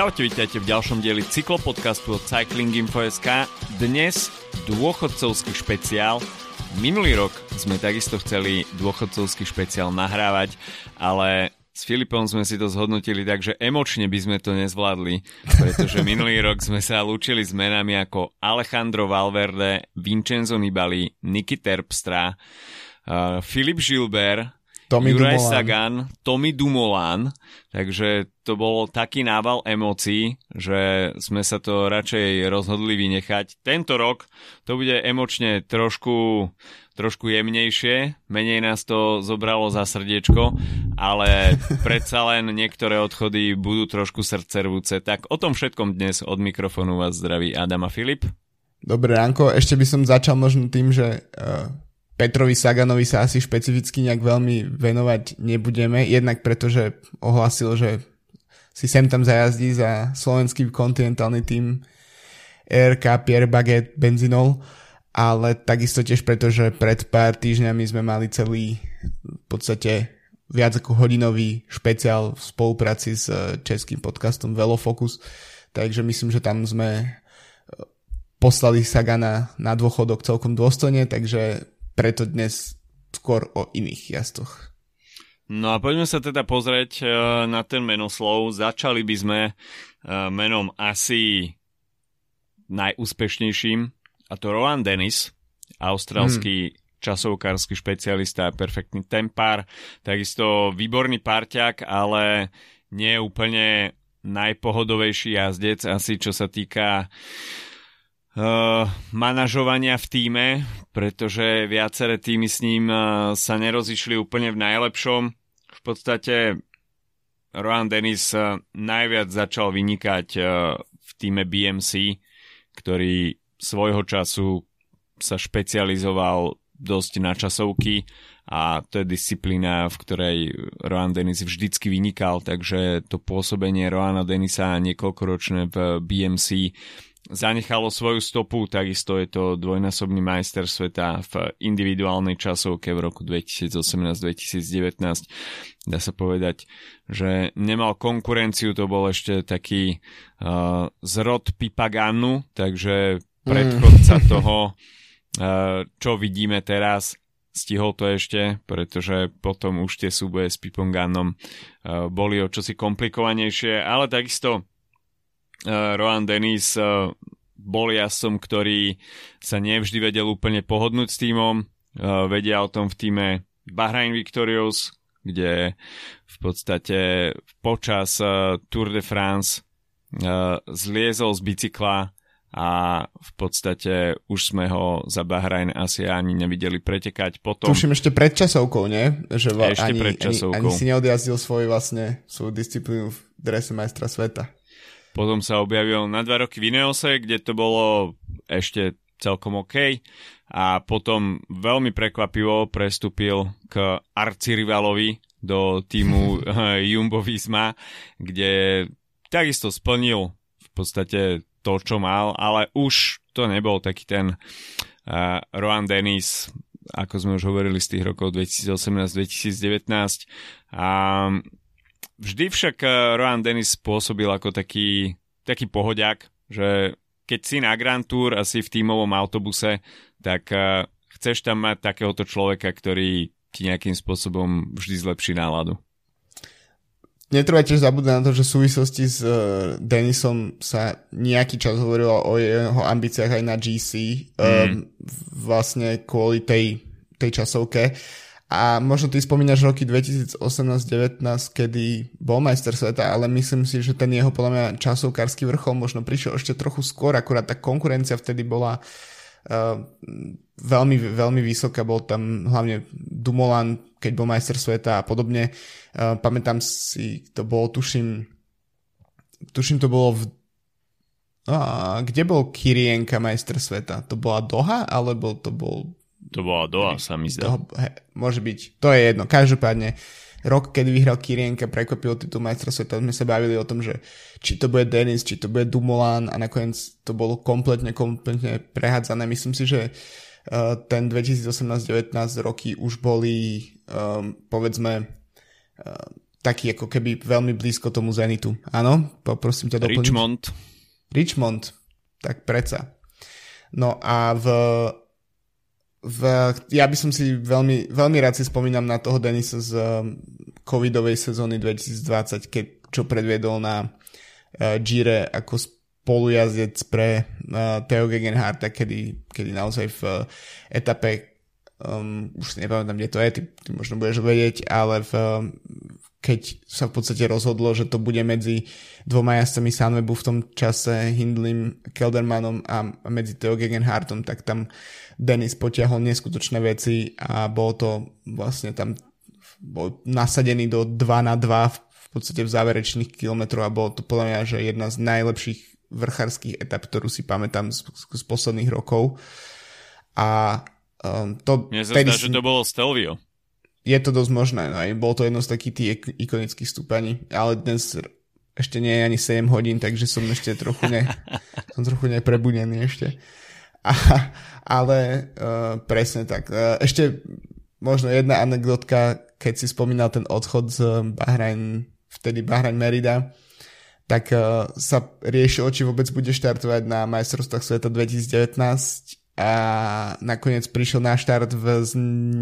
Čaute, vítajte v ďalšom dieli cyklopodcastu od Cycling Info.sk. Dnes dôchodcovský špeciál. Minulý rok sme takisto chceli dôchodcovský špeciál nahrávať, ale s Filipom sme si to zhodnotili tak, že emočne by sme to nezvládli, pretože minulý rok sme sa lúčili s menami ako Alejandro Valverde, Vincenzo Nibali, Niki Terpstra, uh, Filip Gilbert, Tommy Juraj Dumoulin. Sagan, Tommy Dumoulin, takže to bol taký nával emócií, že sme sa to radšej rozhodli vynechať. Tento rok to bude emočne trošku, trošku jemnejšie, menej nás to zobralo za srdiečko, ale predsa len niektoré odchody budú trošku srdcervúce. Tak o tom všetkom dnes od mikrofónu vás zdraví Adam a Filip. Dobre, Ranko, ešte by som začal možno tým, že uh Petrovi Saganovi sa asi špecificky nejak veľmi venovať nebudeme, jednak preto, že ohlásil, že si sem tam zajazdí za slovenský kontinentálny tým RK Pierre Baguette Benzinol, ale takisto tiež preto, že pred pár týždňami sme mali celý v podstate viac ako hodinový špeciál v spolupráci s českým podcastom Velofocus, takže myslím, že tam sme poslali Sagana na dôchodok celkom dôstojne, takže preto dnes skôr o iných jazdoch. No a poďme sa teda pozrieť uh, na ten menoslov. Začali by sme uh, menom asi najúspešnejším, a to Rowan Dennis, austrálsky hmm. časovkársky špecialista perfektný tempár, takisto výborný parťák, ale nie úplne najpohodovejší jazdec, asi čo sa týka uh, manažovania v týme, pretože viaceré týmy s ním uh, sa nerozišli úplne v najlepšom. V podstate Rohan Dennis uh, najviac začal vynikať v týme BMC, ktorý svojho času sa špecializoval dosť na časovky a to je disciplína, v ktorej Rohan Dennis vždycky vynikal, takže to pôsobenie Rohana Denisa niekoľkoročné v BMC zanechalo svoju stopu, takisto je to dvojnásobný majster sveta v individuálnej časovke v roku 2018-2019. Dá sa povedať, že nemal konkurenciu, to bol ešte taký uh, zrod Pipaganu, takže predchodca mm. toho, uh, čo vidíme teraz, stihol to ešte, pretože potom už tie súboje s Piponganom uh, boli o čosi komplikovanejšie, ale takisto Rohan Dennis uh, bol jasom, ktorý sa nevždy vedel úplne pohodnúť s týmom. Uh, vedia o tom v týme Bahrain Victorious, kde v podstate počas Tour de France zliezol z bicykla a v podstate už sme ho za Bahrajn asi ani nevideli pretekať potom. Tuším ešte pred časovkou, nie? Že ešte ani, pred časovkou. Ani, ani si neodjazdil svoj vlastne, svoju disciplínu v drese majstra sveta. Potom sa objavil na dva roky v Ineose, kde to bolo ešte celkom OK. A potom veľmi prekvapivo prestúpil k arcirivalovi do týmu Jumbo Visma, kde takisto splnil v podstate to, čo mal, ale už to nebol taký ten uh, Rohan Dennis, ako sme už hovorili z tých rokov 2018-2019. A Vždy však eh, Rohan Dennis pôsobil ako taký, taký pohodiak, že keď si na Grand Tour a si v tímovom autobuse, tak eh, chceš tam mať takéhoto človeka, ktorý ti nejakým spôsobom vždy zlepší náladu. Netreba tiež zabúdať na to, že v súvislosti s uh, Denisom sa nejaký čas hovorilo o jeho ambíciách aj na GC, mm. um, vlastne kvôli tej, tej časovke. A možno ty spomínaš roky 2018-19, kedy bol majster sveta, ale myslím si, že ten jeho podľa mňa časovkársky vrchol možno prišiel ešte trochu skôr, akurát tá konkurencia vtedy bola uh, veľmi, veľmi vysoká, bol tam hlavne Dumoulin, keď bol majster sveta a podobne. Uh, pamätám si, to bolo, tuším, tuším to bolo v a kde bol Kirienka majster sveta? To bola Doha, alebo to bol to bola Doha, sa mi zdá. Toho, he, môže byť, to je jedno. Každopádne, rok, kedy vyhral Kirienka, prekvapil titul majstra sveta, sme sa bavili o tom, že či to bude Denis, či to bude Dumoulin a nakoniec to bolo kompletne, kompletne prehádzané. Myslím si, že uh, ten 2018-19 roky už boli, um, povedzme, uh, taký ako keby veľmi blízko tomu Zenitu. Áno, poprosím ťa doplniť. Richmond. Richmond, tak preca. No a v, v, ja by som si veľmi, veľmi rád si spomínam na toho Denisa z um, covidovej sezóny 2020, keď, čo predviedol na uh, Gire ako spolujazdec pre uh, Theo Gegenharta, kedy, kedy naozaj v uh, etape um, už si nepamätám, kde to je, ty, ty možno budeš vedieť, ale v, keď sa v podstate rozhodlo, že to bude medzi dvoma jazdcami Sunwebu v tom čase Hindlim, Keldermanom a medzi Theo Gegenhartom, tak tam Denis potiahol neskutočné veci a bol to vlastne tam bol nasadený do 2 na 2 v, podstate v záverečných kilometroch a bolo to podľa mňa, že jedna z najlepších vrchárských etap, ktorú si pamätám z, z posledných rokov. A um, to... Mne sa zdá, že to bolo Stelvio je to dosť možné, no aj bol to jedno z takých tých ikonických stúpaní, ale dnes ešte nie je ani 7 hodín, takže som ešte trochu ne, som trochu neprebudený ešte. A, ale uh, presne tak. Uh, ešte možno jedna anekdotka, keď si spomínal ten odchod z Bahrain, vtedy Bahrain Merida, tak uh, sa riešilo, či vôbec bude štartovať na majstrovstvách sveta 2019 a nakoniec prišiel na štart v, s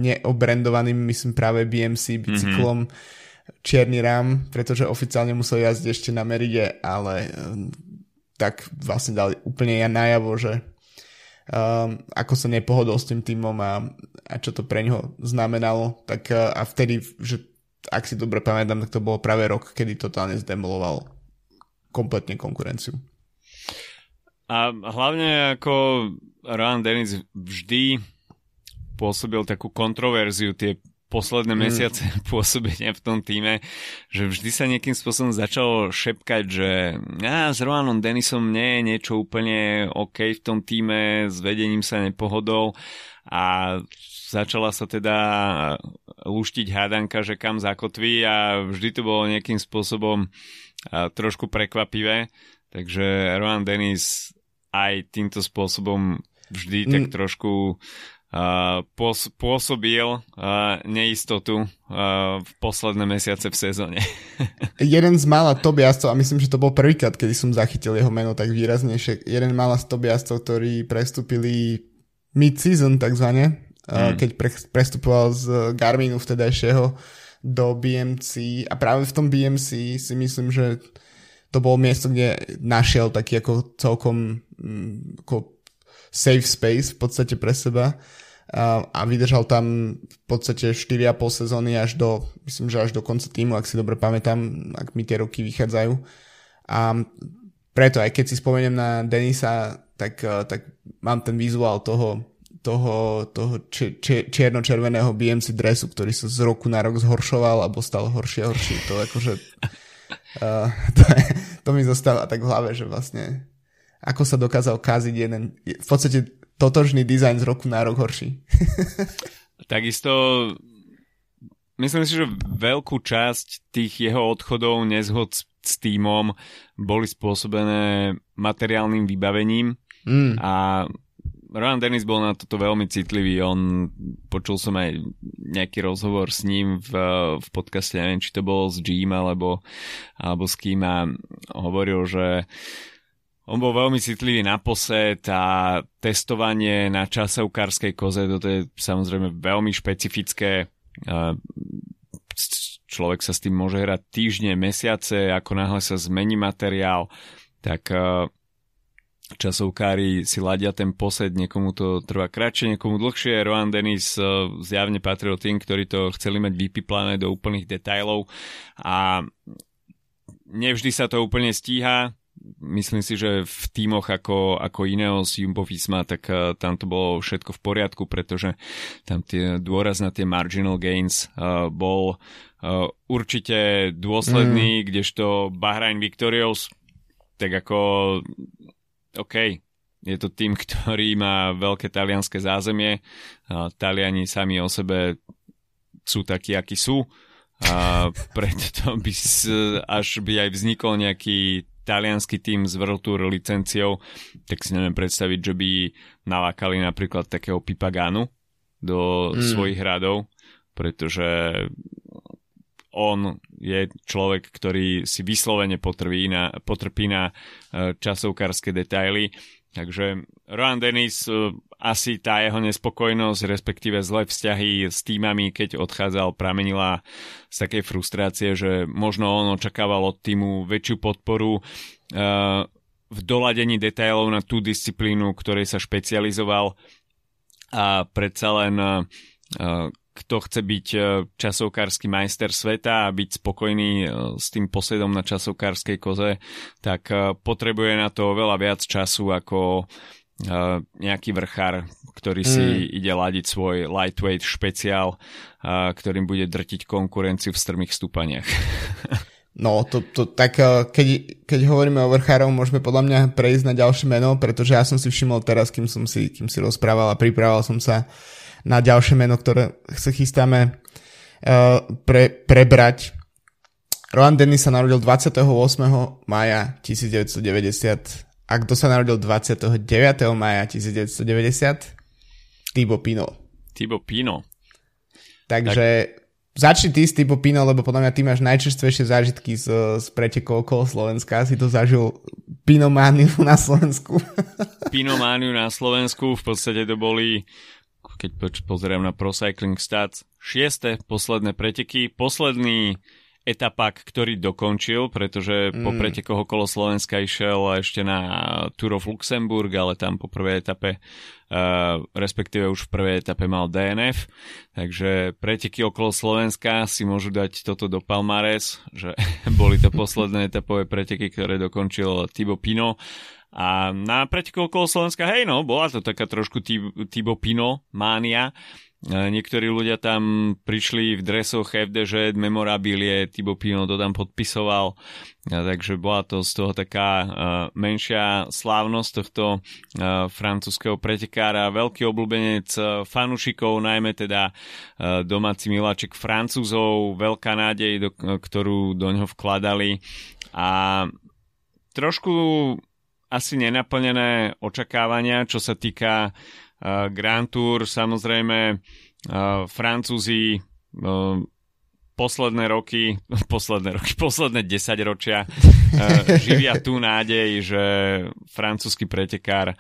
neobrandovaným, myslím práve BMC bicyklom mm-hmm. Čierny Ram, pretože oficiálne musel jazdiť ešte na Meride, ale um, tak vlastne dali úplne ja najavo, že um, ako sa nepohodol s tým týmom a, a čo to pre neho znamenalo, tak uh, a vtedy, že ak si dobre pamätám, tak to bolo práve rok, kedy totálne zdemoloval kompletne konkurenciu. A hlavne ako Ryan Dennis vždy pôsobil takú kontroverziu tie posledné mm. mesiace pôsobenia v tom týme, že vždy sa nejakým spôsobom začalo šepkať, že ja, s Roanom Dennisom nie je niečo úplne OK v tom týme, s vedením sa nepohodol a začala sa teda luštiť hádanka, že kam zakotví a vždy to bolo nejakým spôsobom trošku prekvapivé. Takže Rohan Dennis aj týmto spôsobom vždy mm. tak trošku uh, pos- pôsobil uh, neistotu uh, v posledné mesiace v sezóne. jeden z mála top jazdcov, a myslím, že to bol prvýkrát, kedy som zachytil jeho meno tak výraznejšie, jeden mála z top jazdcov, ktorí prestúpili mid-season takzvané, mm. keď pre- prestupoval z Garminu vtedajšieho do BMC a práve v tom BMC si myslím, že to bolo miesto, kde našiel taký ako celkom mm, ako safe space v podstate pre seba a, a vydržal tam v podstate 4,5 sezóny až do, myslím, že až do konca týmu, ak si dobre pamätám, ak mi tie roky vychádzajú. A preto, aj keď si spomeniem na Denisa, tak, tak mám ten vizuál toho, toho, toho čierno-červeného BMC dresu, ktorý sa z roku na rok zhoršoval alebo stal horšie a horšie. To akože uh, to, je, to mi zostáva tak v hlave, že vlastne ako sa dokázal kaziť jeden, v podstate totožný dizajn z roku na rok horší. Takisto myslím si, že veľkú časť tých jeho odchodov, nezhod s, s týmom boli spôsobené materiálnym vybavením mm. a Rowan Dennis bol na toto veľmi citlivý. On, počul som aj nejaký rozhovor s ním v, v podcaste, neviem, či to bolo s Jim alebo, alebo s kým a hovoril, že on bol veľmi citlivý na posed a testovanie na časovkárskej koze, toto je samozrejme veľmi špecifické. Človek sa s tým môže hrať týždne, mesiace, ako náhle sa zmení materiál, tak časovkári si ladia ten posed, niekomu to trvá kratšie, niekomu dlhšie. Rohan Dennis zjavne patril tým, ktorí to chceli mať vypiplané do úplných detajlov a nevždy sa to úplne stíha myslím si, že v tímoch ako, ako Ineos, Jumbo Visma, tak uh, tam to bolo všetko v poriadku, pretože tam tie, dôraz na tie marginal gains uh, bol uh, určite dôsledný, mm. kdežto Bahrain Victorious, tak ako OK, je to tým, ktorý má veľké talianské zázemie. Taliani sami o sebe sú takí, akí sú. A preto by až by aj vznikol nejaký talianský tým s World Tour licenciou, tak si neviem predstaviť, že by nalákali napríklad takého Pipagánu do mm. svojich radov, pretože on je človek, ktorý si vyslovene potrpí na, potrpí na časovkárske detaily. Takže Rohan Dennis asi tá jeho nespokojnosť, respektíve zlé vzťahy s týmami, keď odchádzal, pramenila z takej frustrácie, že možno on očakával od týmu väčšiu podporu uh, v doladení detailov na tú disciplínu, ktorej sa špecializoval a predsa len kto chce byť časovkársky majster sveta a byť spokojný s tým posledom na časovkárskej koze, tak potrebuje na to veľa viac času ako uh, nejaký vrchár, ktorý si mm. ide ladiť svoj lightweight špeciál, uh, ktorým bude drtiť konkurenciu v strmých stúpaniach. No, to, to, tak keď, keď hovoríme o vrchárov, môžeme podľa mňa prejsť na ďalšie meno, pretože ja som si všimol teraz, kým som si, kým si rozprával a pripravoval som sa na ďalšie meno, ktoré sa chystáme uh, pre, prebrať. Roland Dennis sa narodil 28. maja 1990 a kto sa narodil 29. maja 1990? Tibo Pino. Tibo Pino. Takže tak... začni ty s Tibo Pino, lebo podľa mňa ty máš najčerstvejšie zážitky z, z pretekov okolo Slovenska. Si to zažil Pinomániu na Slovensku. Pinomániu na Slovensku, v podstate to boli keď pozerám na Pro Cycling Stats, šieste posledné preteky. Posledný etapak, ktorý dokončil, pretože mm. po pretekoch okolo Slovenska išiel ešte na Tour of Luxemburg, ale tam po prvej etape, uh, respektíve už v prvej etape mal DNF, takže preteky okolo Slovenska si môžu dať toto do Palmares, že boli to posledné etapové preteky, ktoré dokončil Tibo Pino. A na preteku okolo Slovenska, hej no, bola to taká trošku Tibo Pino mánia, Niektorí ľudia tam prišli v dresoch FDŽ, memorabilie, Tibo Pino to tam podpisoval, takže bola to z toho taká menšia slávnosť tohto francúzského pretekára, veľký obľúbenec fanúšikov, najmä teda domáci miláček francúzov, veľká nádej, do, ktorú do ňoho vkladali. A trošku asi nenaplnené očakávania, čo sa týka uh, Grand Tour, samozrejme Francúzi posledné roky, posledné roky, posledné 10 ročia živia tú nádej, že francúzsky pretekár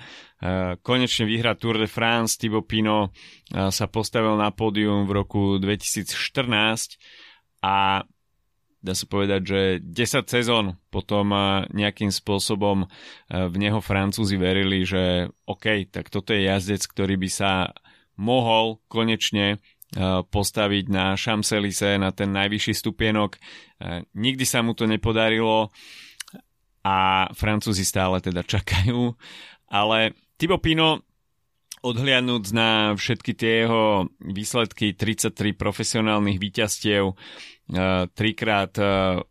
konečne vyhrá Tour de France. Thibaut Pinot sa postavil na pódium v roku 2014 a dá sa povedať, že 10 sezón potom eh, nejakým spôsobom eh, v neho Francúzi verili, že OK, tak toto je jazdec, ktorý by sa mohol konečne eh, postaviť na Champs-Élysées, na ten najvyšší stupienok. Nikdy sa mu to nepodarilo a Francúzi stále teda čakajú, ale Thibaut Pino odhliadnúc na všetky tie jeho výsledky 33 profesionálnych víťazstiev, uh, trikrát uh,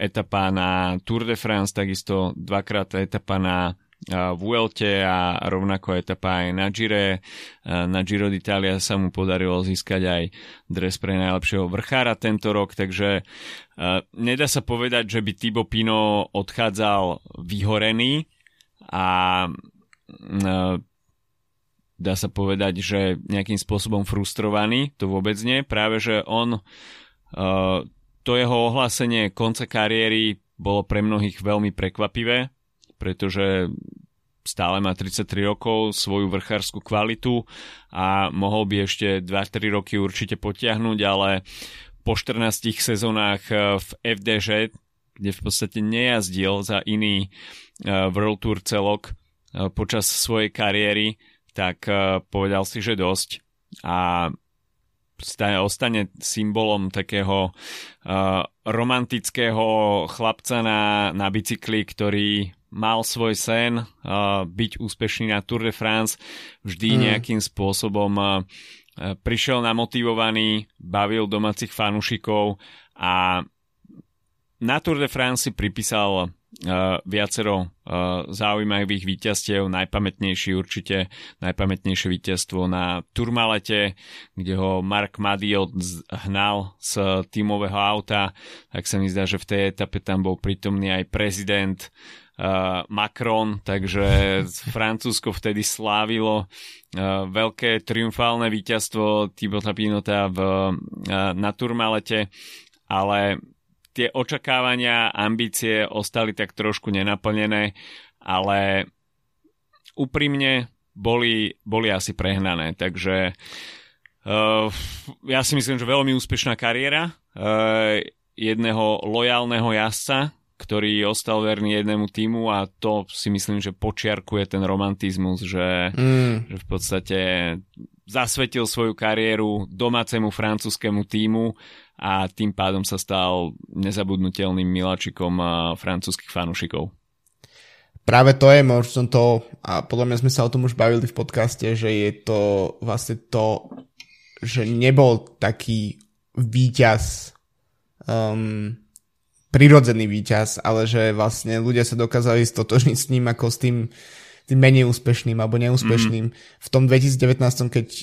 etapa na Tour de France, takisto dvakrát etapa na Vuelte a rovnako etapa aj na Gire. Na Giro d'Italia sa mu podarilo získať aj dres pre najlepšieho vrchára tento rok, takže nedá sa povedať, že by Tibo Pino odchádzal vyhorený a dá sa povedať, že nejakým spôsobom frustrovaný, to vôbec nie, práve že on, uh, to jeho ohlásenie konca kariéry bolo pre mnohých veľmi prekvapivé, pretože stále má 33 rokov, svoju vrchárskú kvalitu a mohol by ešte 2-3 roky určite potiahnuť, ale po 14 sezónach uh, v FDŽ, kde v podstate nejazdil za iný uh, World Tour celok počas svojej kariéry, tak uh, povedal si, že dosť a ostane symbolom takého uh, romantického chlapca na, na bicykli, ktorý mal svoj sen uh, byť úspešný na Tour de France, vždy mm. nejakým spôsobom uh, prišiel namotivovaný, bavil domácich fanúšikov a na Tour de France si pripísal viacero zaujímavých víťazstiev. Najpamätnejší určite, najpamätnejšie víťazstvo na Turmalete, kde ho Mark Madiot hnal z tímového auta. Tak sa mi zdá, že v tej etape tam bol prítomný aj prezident Macron, takže Francúzsko vtedy slávilo veľké triumfálne víťazstvo Thibauta Pinota v, na Turmalete ale tie očakávania, ambície ostali tak trošku nenaplnené, ale úprimne boli, boli asi prehnané, takže uh, ja si myslím, že veľmi úspešná kariéra uh, jedného lojálneho jazdca, ktorý ostal verný jednému týmu a to si myslím, že počiarkuje ten romantizmus, že, mm. že v podstate zasvetil svoju kariéru domácemu francúzskému týmu a tým pádom sa stal nezabudnutelným miláčikom francúzskych fanúšikov. Práve to je možno to, a podľa mňa sme sa o tom už bavili v podcaste, že je to vlastne to, že nebol taký víťaz, um, prirodzený víťaz, ale že vlastne ľudia sa dokázali stotožniť s ním ako s tým, tým menej úspešným alebo neúspešným. Mm. V tom 2019, keď uh,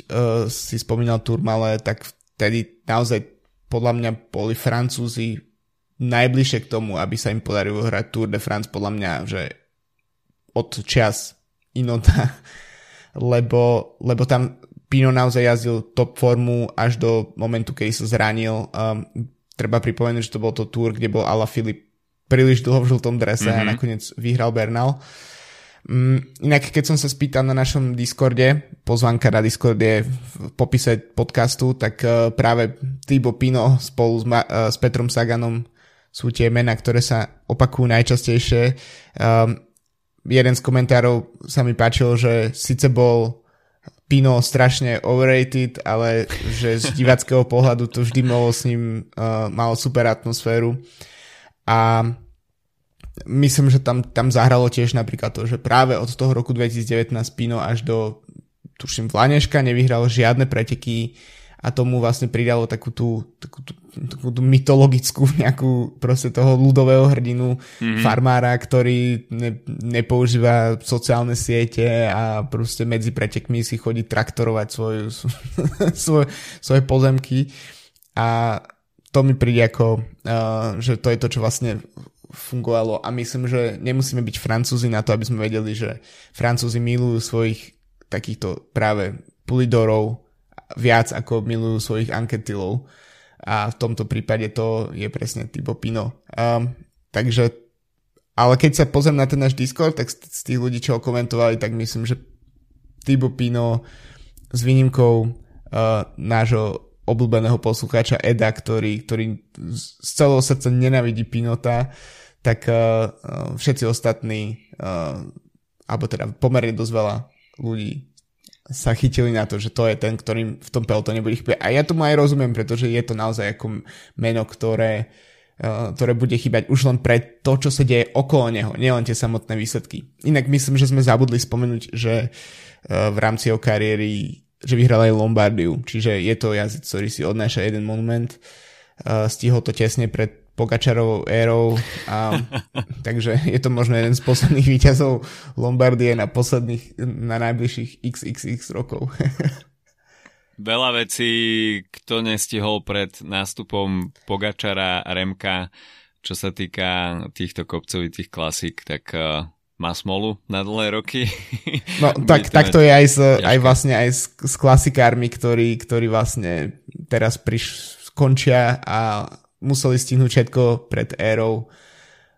si spomínal Turmale, tak vtedy naozaj podľa mňa boli Francúzi najbližšie k tomu, aby sa im podarilo hrať Tour de France, podľa mňa, že od čas Inota, lebo, lebo tam Pino naozaj jazdil top formu až do momentu, keď sa zranil. Um, treba pripomenúť, že to bol to tour, kde bol Ala Filip príliš dlho v žltom drese mm-hmm. a mhm. nakoniec vyhral Bernal. Um, inak, keď som sa spýtal na našom Discorde, pozvanka na Discord je v popise podcastu, tak uh, práve Tibo Pino spolu s, Ma- uh, s Petrom Saganom sú tie mená, ktoré sa opakujú najčastejšie. Um, jeden z komentárov sa mi páčil, že síce bol Pino strašne overrated, ale že z divackého pohľadu to vždy malo s ním, uh, malo super atmosféru. A myslím, že tam, tam zahralo tiež napríklad to, že práve od toho roku 2019 Pino až do tuším Vlaneška nevyhral žiadne preteky a tomu vlastne pridalo takú tú, takú tú, takú tú mytologickú nejakú proste toho ľudového hrdinu mm-hmm. farmára, ktorý ne, nepoužíva sociálne siete a proste medzi pretekmi si chodí traktorovať svoju, svoj, svoje pozemky. A to mi príde ako, uh, že to je to, čo vlastne fungovalo. A myslím, že nemusíme byť Francúzi na to, aby sme vedeli, že Francúzi milujú svojich takýchto práve pulidorov, viac ako milujú svojich anketilov a v tomto prípade to je presne typo Pino. Um, takže, ale keď sa pozriem na ten náš Discord, tak z, tých ľudí, čo ho komentovali, tak myslím, že typo Pino s výnimkou uh, nášho obľúbeného poslucháča Eda, ktorý, ktorý z celého srdca nenavidí Pinota, tak uh, všetci ostatní, uh, alebo teda pomerne dosť veľa ľudí sa chytili na to, že to je ten, ktorým v tom pelotone bude chýbať. A ja tomu aj rozumiem, pretože je to naozaj ako meno, ktoré, uh, ktoré bude chýbať už len pre to, čo sa deje okolo neho, nielen tie samotné výsledky. Inak myslím, že sme zabudli spomenúť, že uh, v rámci jeho kariéry že vyhral aj Lombardiu, čiže je to jazyc, ktorý si odnáša jeden monument. Uh, stihol to tesne pred Pogačarovou érou. A, takže je to možno jeden z posledných výťazov Lombardie na posledných, na najbližších XXX rokov. Veľa vecí, kto nestihol pred nástupom Pogačara Remka, čo sa týka týchto kopcovitých klasík, tak uh, má smolu na dlhé roky. No tak, tak to je aj, s, aj vlastne aj s, s klasikármi, ktorí, ktorí vlastne teraz priš, skončia a museli stihnúť všetko pred érou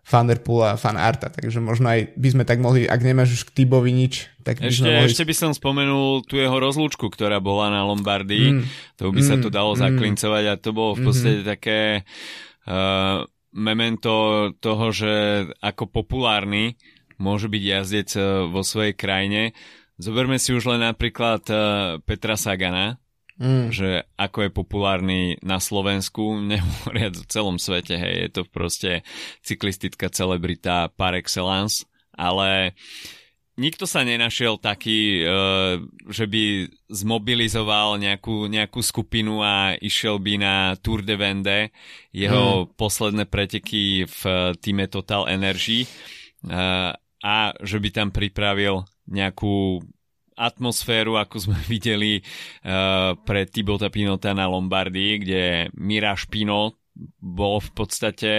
Fanderpoola a Fan Arta, takže možno aj by sme tak mohli, ak nemáš už k Tibovi nič, tak by ešte, sme mohli... Ešte by som spomenul tú jeho rozlúčku, ktorá bola na Lombardii, mm. to by mm. sa to dalo mm. zaklincovať a to bolo v podstate mm. také uh, memento toho, že ako populárny môže byť jazdec uh, vo svojej krajine. Zoberme si už len napríklad uh, Petra Sagana, mm. že ako je populárny na Slovensku, nehovoriac v celom svete, hej, je to proste cyklistická celebrita par excellence, ale nikto sa nenašiel taký, uh, že by zmobilizoval nejakú, nejakú skupinu a išiel by na Tour de Vende, jeho mm. posledné preteky v týme Total Energy uh, a že by tam pripravil nejakú atmosféru, ako sme videli uh, pre Tibota Pinota na Lombardii, kde Mira Špino bol v podstate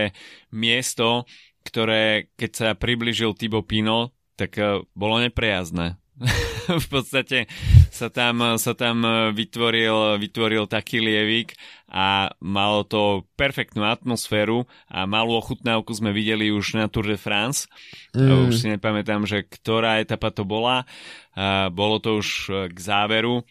miesto, ktoré keď sa približil Tibo Pino, tak uh, bolo neprejazné. v podstate sa tam, sa tam vytvoril, vytvoril taký lievik a malo to perfektnú atmosféru a malú ochutnávku sme videli už na Tour de France. Mm. Už si nepamätám, že ktorá etapa to bola. Bolo to už k záveru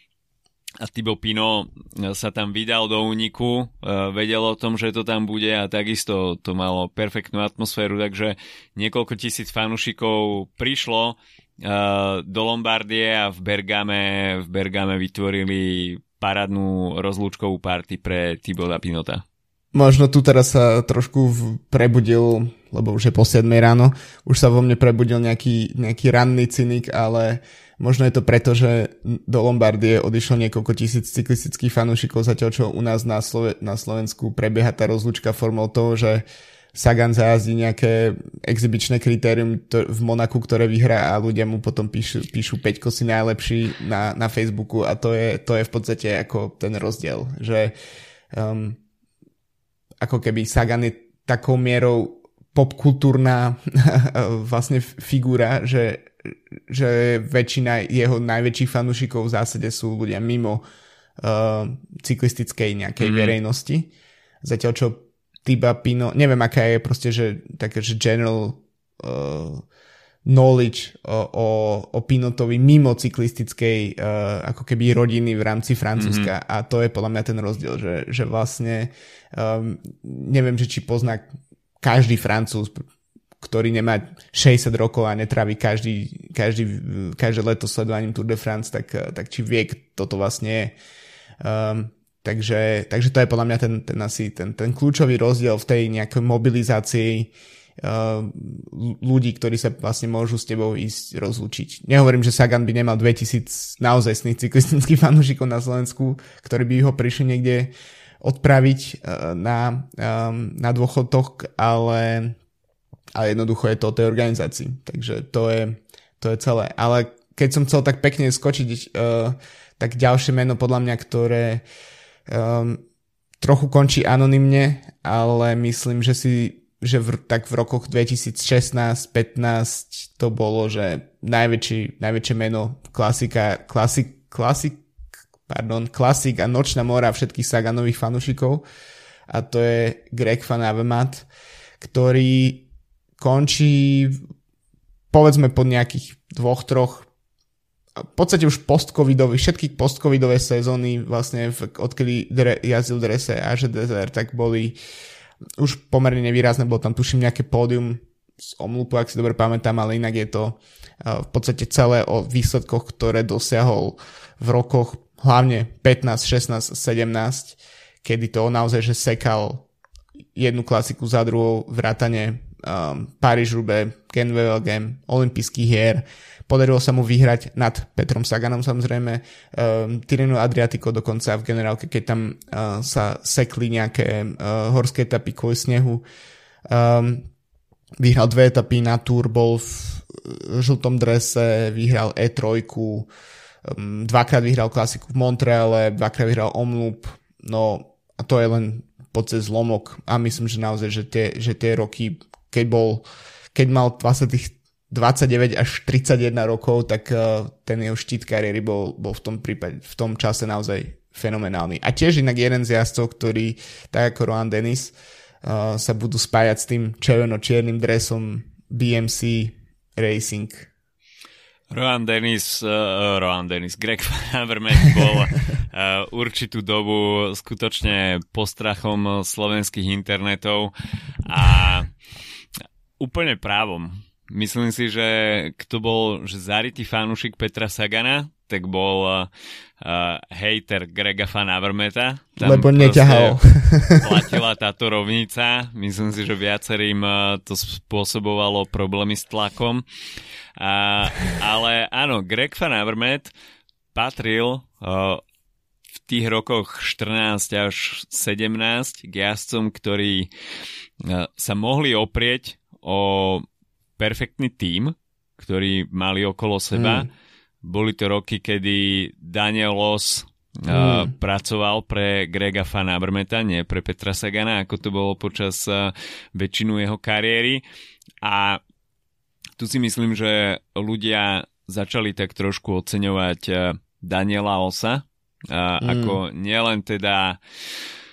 a Thibaut Pino e, sa tam vydal do úniku, e, vedel o tom, že to tam bude a takisto to malo perfektnú atmosféru, takže niekoľko tisíc fanúšikov prišlo e, do Lombardie a v Bergame, v Bergame vytvorili parádnu rozlúčkovú party pre Thibaut Pinota. Možno tu teraz sa trošku prebudil, lebo už je po 7 ráno, už sa vo mne prebudil nejaký, nejaký ranný cynik, ale uh, Možno je to preto, že do Lombardie odišlo niekoľko tisíc cyklistických fanúšikov, zatiaľ čo u nás na, Slove- na Slovensku prebieha tá rozlúčka formou toho, že Sagan zajazdí nejaké exibičné kritérium v Monaku, ktoré vyhrá a ľudia mu potom píšu, píšu Peťko si najlepší na, na Facebooku a to je, to je v podstate ako ten rozdiel, že um, ako keby Sagan je takou mierou popkultúrna vlastne figúra, že že väčšina jeho najväčších fanúšikov v zásade sú ľudia mimo uh, cyklistickej nejakej mm-hmm. verejnosti. Zatiaľ čo Tiba Pino, neviem aká je proste, že také, že general uh, knowledge o, o, o Pinotovi mimo cyklistickej uh, ako keby rodiny v rámci Francúzska mm-hmm. a to je podľa mňa ten rozdiel, že, že vlastne um, neviem, že či pozná každý Francúz ktorý nemá 60 rokov a netraví každý, každý, každé leto sledovaním Tour de France, tak, tak či vie, kto to vlastne je. Um, takže, takže to je podľa mňa ten, ten asi ten, ten kľúčový rozdiel v tej nejakej mobilizácii uh, ľudí, ktorí sa vlastne môžu s tebou ísť rozlúčiť. Nehovorím, že Sagan by nemal 2000 naozaj sných cyklistických fanúšikov na Slovensku, ktorí by ho prišli niekde odpraviť uh, na, um, na dôchodok, ale a jednoducho je to o tej organizácii. Takže to je, to je celé. Ale keď som chcel tak pekne skočiť, uh, tak ďalšie meno podľa mňa, ktoré um, trochu končí anonymne, ale myslím, že si že v, tak v rokoch 2016-15 to bolo, že najväčší, najväčšie meno klasika, klasik, klasik, pardon, klasik a nočná mora všetkých Saganových fanúšikov. A to je Greg Van Avermaet, ktorý končí povedzme po nejakých dvoch, troch v podstate už post-covidové, všetky post-covidové sezóny vlastne v, odkedy dre, jazdil drese a že Desert, tak boli už pomerne nevýrazné, bolo tam tuším nejaké pódium z omlupu, ak si dobre pamätám, ale inak je to v podstate celé o výsledkoch, ktoré dosiahol v rokoch hlavne 15, 16, 17, kedy to naozaj, že sekal jednu klasiku za druhou, vrátane um, Paríž-Roubaix, Game, olympijských hier. Podarilo sa mu vyhrať nad Petrom Saganom samozrejme, um, Tirenu Adriatico dokonca v generálke, keď tam uh, sa sekli nejaké uh, horské etapy kvôli snehu. Um, vyhral dve etapy na Tour, bol v žltom drese, vyhral E3, um, dvakrát vyhral klasiku v Montreale, dvakrát vyhral Omloop, no a to je len podstate zlomok a myslím, že naozaj, že tie, že tie roky keď bol, keď mal vlastne tých 29 až 31 rokov, tak uh, ten jeho štít kariéry bol, bol v tom prípade, v tom čase naozaj fenomenálny. A tiež inak jeden z jazdcov, ktorý, tak ako Rohan Dennis, uh, sa budú spájať s tým červeno-čiernym dresom BMC Racing. Rohan Dennis, uh, Rohan Dennis, Greg Van bol uh, určitú dobu skutočne postrachom slovenských internetov a úplne právom. Myslím si, že kto bol že zarytý fanúšik Petra Sagana, tak bol uh, hater Grega Van Avermeta. Tam Lebo neťahal. platila táto rovnica. Myslím si, že viacerým uh, to spôsobovalo problémy s tlakom. Uh, ale áno, Greg Van Avermet patril uh, v tých rokoch 14 až 17 k jazdcom, ktorí uh, sa mohli oprieť o perfektný tím, ktorý mali okolo seba. Mm. Boli to roky, kedy Daniel Loss mm. uh, pracoval pre Grega Van Abermeta, nie pre Petra Sagana, ako to bolo počas uh, väčšinu jeho kariéry. A tu si myslím, že ľudia začali tak trošku oceňovať Daniela Osa, mm. ako nielen teda uh,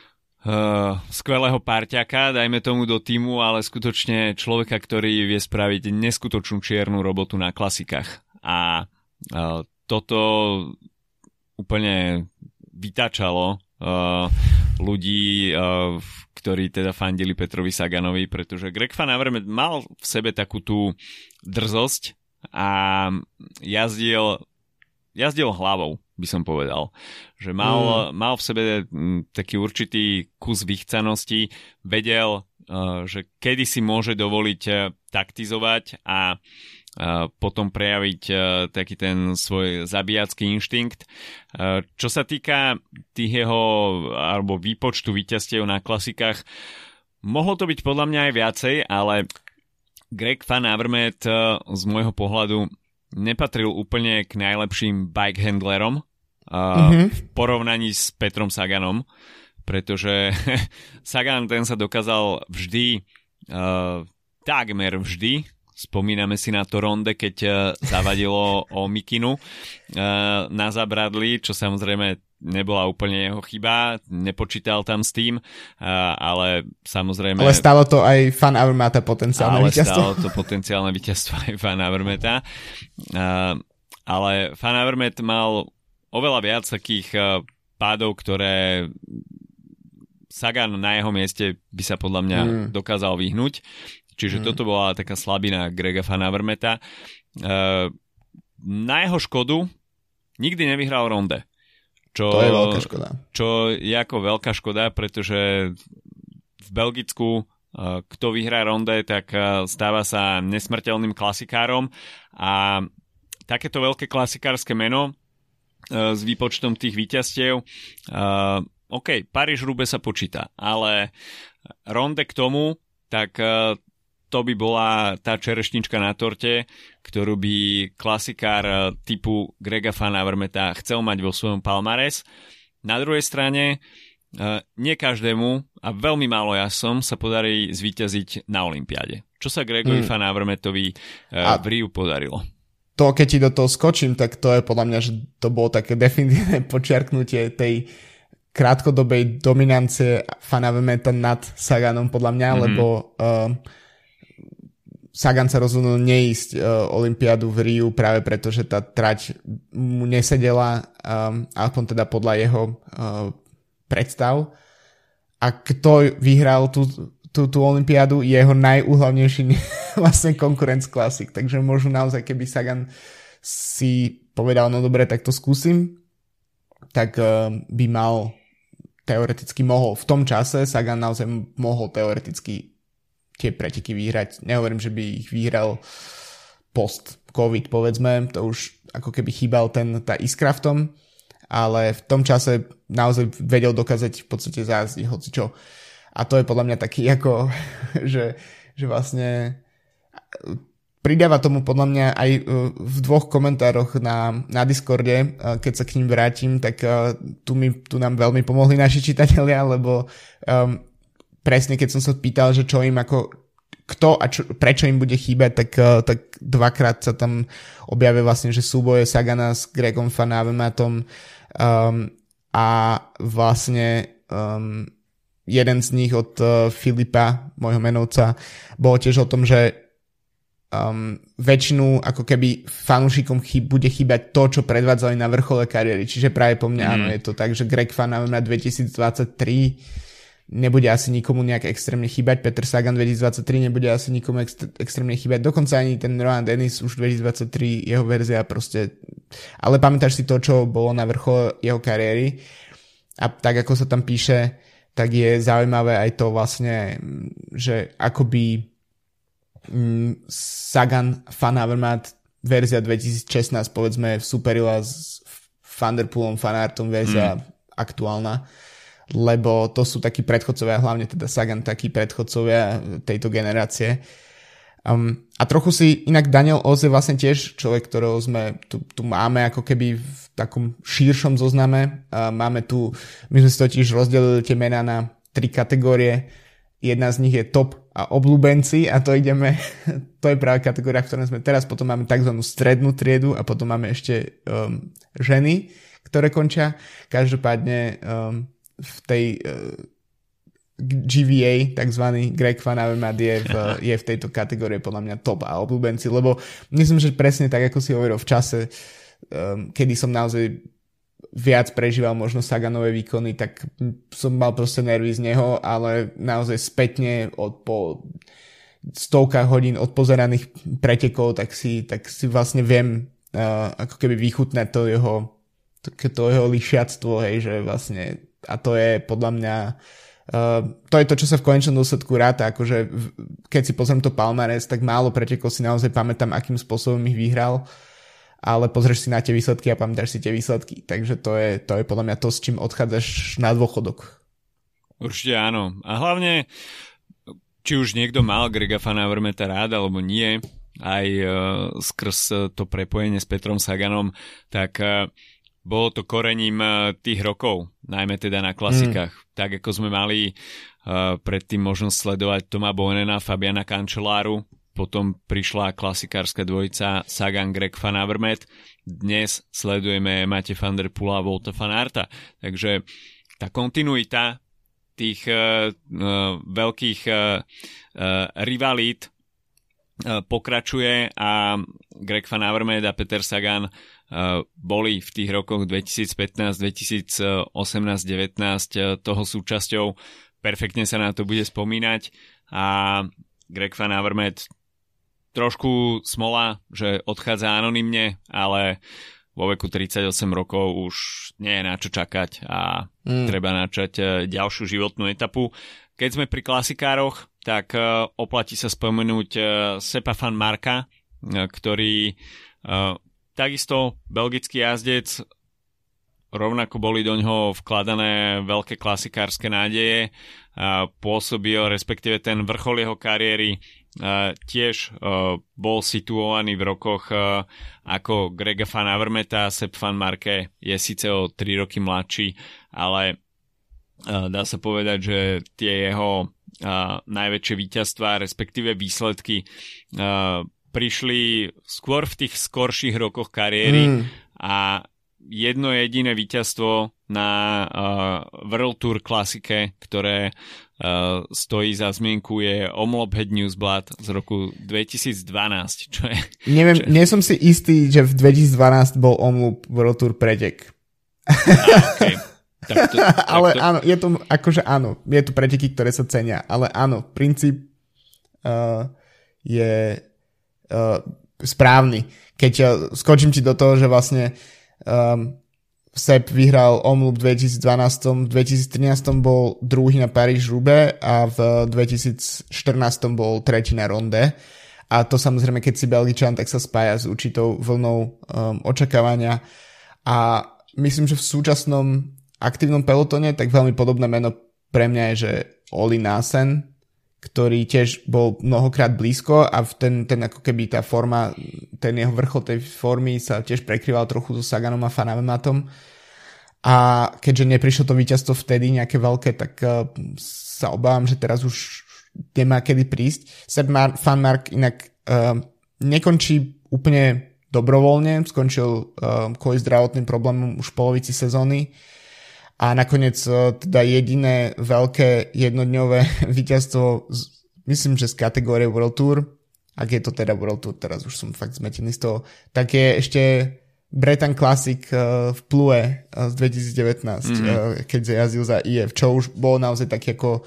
skvelého parťaka, dajme tomu do týmu, ale skutočne človeka, ktorý vie spraviť neskutočnú čiernu robotu na klasikách. A uh, toto úplne vytačalo uh, ľudí, uh, ktorí teda fandili Petrovi Saganovi, pretože Greg Van Avermaet mal v sebe takú tú drzosť a jazdil, jazdil hlavou, by som povedal. Že mal, mm. mal v sebe taký určitý kus vychcanosti, vedel, uh, že kedy si môže dovoliť taktizovať a potom prejaviť taký ten svoj zabíjacký inštinkt. Čo sa týka tých jeho alebo výpočtu víťazstiev na klasikách, mohlo to byť podľa mňa aj viacej, ale Greg Van Avermaet z môjho pohľadu nepatril úplne k najlepším bike handlerom mm-hmm. v porovnaní s Petrom Saganom, pretože Sagan ten sa dokázal vždy, uh, takmer vždy, Spomíname si na to ronde, keď e, zavadilo o Mikinu e, na zabradli, čo samozrejme nebola úplne jeho chyba, nepočítal tam s tým, e, ale samozrejme... Ale stalo to aj fan Avermeta potenciálne ale víťazstvo. stalo to potenciálne víťazstvo aj fan Avermeta. Ale fan Avermet mal oveľa viac takých pádov, ktoré Sagan na jeho mieste by sa podľa mňa mm. dokázal vyhnúť. Čiže mm. toto bola taká slabina Grega Fanavermeta. Uh, na jeho škodu nikdy nevyhral ronde. Čo, to je veľká škoda. Čo je ako veľká škoda, pretože v Belgicku uh, kto vyhrá ronde, tak uh, stáva sa nesmrteľným klasikárom a takéto veľké klasikárske meno uh, s výpočtom tých víťazstiev OK, Paríž-Rube sa počíta, ale ronde k tomu, tak to by bola tá čerešnička na torte, ktorú by klasikár typu Grega Van Avermeta chcel mať vo svojom palmares. Na druhej strane, eh, nie každému a veľmi málo ja som sa podarí zvíťaziť na Olympiáde. Čo sa Gregovi hmm. Van Avermetovi eh, a v Riu podarilo? To, keď ti do toho skočím, tak to je podľa mňa, že to bolo také definitívne počiarknutie tej krátkodobej dominancie Fanavermeta nad Saganom podľa mňa, mm-hmm. lebo uh, Sagan sa rozhodnul neísť uh, Olympiádu v Riu práve preto, že tá trať mu nesedela, um, aspoň teda podľa jeho uh, predstav. A kto vyhral tú, tú, tú Olympiádu, je jeho najúhlavnejší vlastne konkurent Classic. Takže možno naozaj, keby Sagan si povedal, no dobre, tak to skúsim, tak uh, by mal teoreticky mohol v tom čase Sagan naozaj mohol teoreticky tie preteky vyhrať. Nehovorím, že by ich vyhral post-covid, povedzme, to už ako keby chýbal ten, tá iskra v tom, ale v tom čase naozaj vedel dokázať v podstate zázdiť hoci čo. A to je podľa mňa taký ako, že, že vlastne pridáva tomu podľa mňa aj e, v dvoch komentároch na, na Discorde, e, keď sa k ním vrátim, tak e, tu, mi, tu nám veľmi pomohli naši čitatelia, lebo um, presne keď som sa pýtal, že čo im ako kto a čo, prečo im bude chýbať, tak, uh, tak dvakrát sa tam objavia vlastne, že súboje Sagana s Gregom Fanavematom um, a vlastne um, jeden z nich od uh, Filipa, môjho menovca, bol tiež o tom, že um, väčšinu ako keby fanúšikom chyb, bude chýbať to, čo predvádzali na vrchole kariéry. Čiže práve po mne mm. áno, je to tak, že Greg Fanavemat 2023 nebude asi nikomu nejak extrémne chýbať, Peter Sagan 2023 nebude asi nikomu ext- extrémne chýbať, dokonca ani ten Rowan Dennis už 2023, jeho verzia proste, ale pamätáš si to, čo bolo na vrchole jeho kariéry? A tak ako sa tam píše, tak je zaujímavé aj to vlastne, že akoby mm, Sagan Fan Avermaet verzia 2016 povedzme superila s Thunderpoolom Fanartom verzia mm. aktuálna lebo to sú takí predchodcovia, hlavne teda Sagan takí predchodcovia tejto generácie. Um, a trochu si inak Daniel Oz je vlastne tiež človek, ktorého sme tu, tu máme ako keby v takom širšom zozname. Uh, máme tu, my sme si totiž rozdelili tie mená na tri kategórie. Jedna z nich je top a obľúbenci a to ideme, to je práve kategória, v ktorej sme teraz, potom máme tzv. strednú triedu a potom máme ešte um, ženy, ktoré končia. Každopádne um, v tej uh, GVA, takzvaný Greg Van Avermaet je v, je v tejto kategórii podľa mňa top a obľúbenci, lebo myslím, že presne tak, ako si hovoril v čase, um, kedy som naozaj viac prežíval možno Saganové výkony, tak som mal proste nervy z neho, ale naozaj spätne od po stovkách hodín odpozeraných pretekov, tak si, tak si vlastne viem uh, ako keby vychutnať to jeho to, to jeho lišiactvo, hej, že vlastne a to je podľa mňa Uh, to je to, čo sa v konečnom dôsledku ráta, akože v, keď si pozriem to Palmares, tak málo pretekov si naozaj pamätám, akým spôsobom ich vyhral, ale pozrieš si na tie výsledky a pamätáš si tie výsledky, takže to je, to je podľa mňa to, s čím odchádzaš na dôchodok. Určite áno. A hlavne, či už niekto mal Grega Fanavermeta rád alebo nie, aj uh, skrz to prepojenie s Petrom Saganom, tak uh, bolo to korením eh, tých rokov, najmä teda na klasikách. Mm. Tak ako sme mali uh, predtým možnosť sledovať Toma Bonena, Fabiana Cancelláru, potom prišla klasikárska dvojica Sagan Greg Van Avermaet, dnes sledujeme Mate van der Pula a Volta van Arta. Takže tá kontinuita tých uh, uh, veľkých uh, uh, rivalít uh, pokračuje a Greg Van Avermaet a Peter Sagan boli v tých rokoch 2015, 2018, 19 toho súčasťou. Perfektne sa na to bude spomínať a Greg Van Avermaet trošku smola, že odchádza anonymne, ale vo veku 38 rokov už nie je na čo čakať a mm. treba načať e, ďalšiu životnú etapu. Keď sme pri klasikároch, tak e, oplatí sa spomenúť e, Sepa Fan Marka, ktorý Takisto belgický jazdec, rovnako boli do ňoho vkladané veľké klasikárske nádeje, pôsobil, respektíve ten vrchol jeho kariéry tiež bol situovaný v rokoch ako Grega van Avermeta, Sepp van Marke je síce o 3 roky mladší, ale dá sa povedať, že tie jeho najväčšie víťazstvá, respektíve výsledky prišli skôr v tých skorších rokoch kariéry mm. a jedno jediné víťazstvo na uh, World Tour klasike, ktoré uh, stojí za zmienku je Omlop Head Newsblad z roku 2012, čo je... Neviem, čo... nie som si istý, že v 2012 bol Omlop World Tour pretek. okay. tak to, tak ale to... áno, je to akože áno, je to preteky, ktoré sa cenia, ale áno, princíp uh, je uh, správny. Keď uh, skočím ti do toho, že vlastne um, Sepp vyhral Omloop v 2012, v 2013 bol druhý na Paríž Rube a v 2014 bol tretí na Ronde. A to samozrejme, keď si Belgičan, tak sa spája s určitou vlnou um, očakávania. A myslím, že v súčasnom aktívnom pelotone tak veľmi podobné meno pre mňa je, že Oli Nasen, ktorý tiež bol mnohokrát blízko a ten, ten ako keby tá forma, ten jeho vrchol tej formy sa tiež prekryval trochu so Saganom a Fanavematom. A keďže neprišlo to víťazstvo vtedy nejaké veľké, tak uh, sa obávam, že teraz už nemá kedy prísť. Seb Mar- Fanmark inak uh, nekončí úplne dobrovoľne, skončil uh, kvôli zdravotným problémom už v polovici sezóny a nakoniec e, teda jediné veľké jednodňové víťazstvo, myslím, že z kategórie World Tour, ak je to teda World Tour, teraz už som fakt zmetený z toho, tak je ešte Breton Classic e, v Plue e, z 2019, mm-hmm. keď jazdil za IF, čo už bolo naozaj tak ako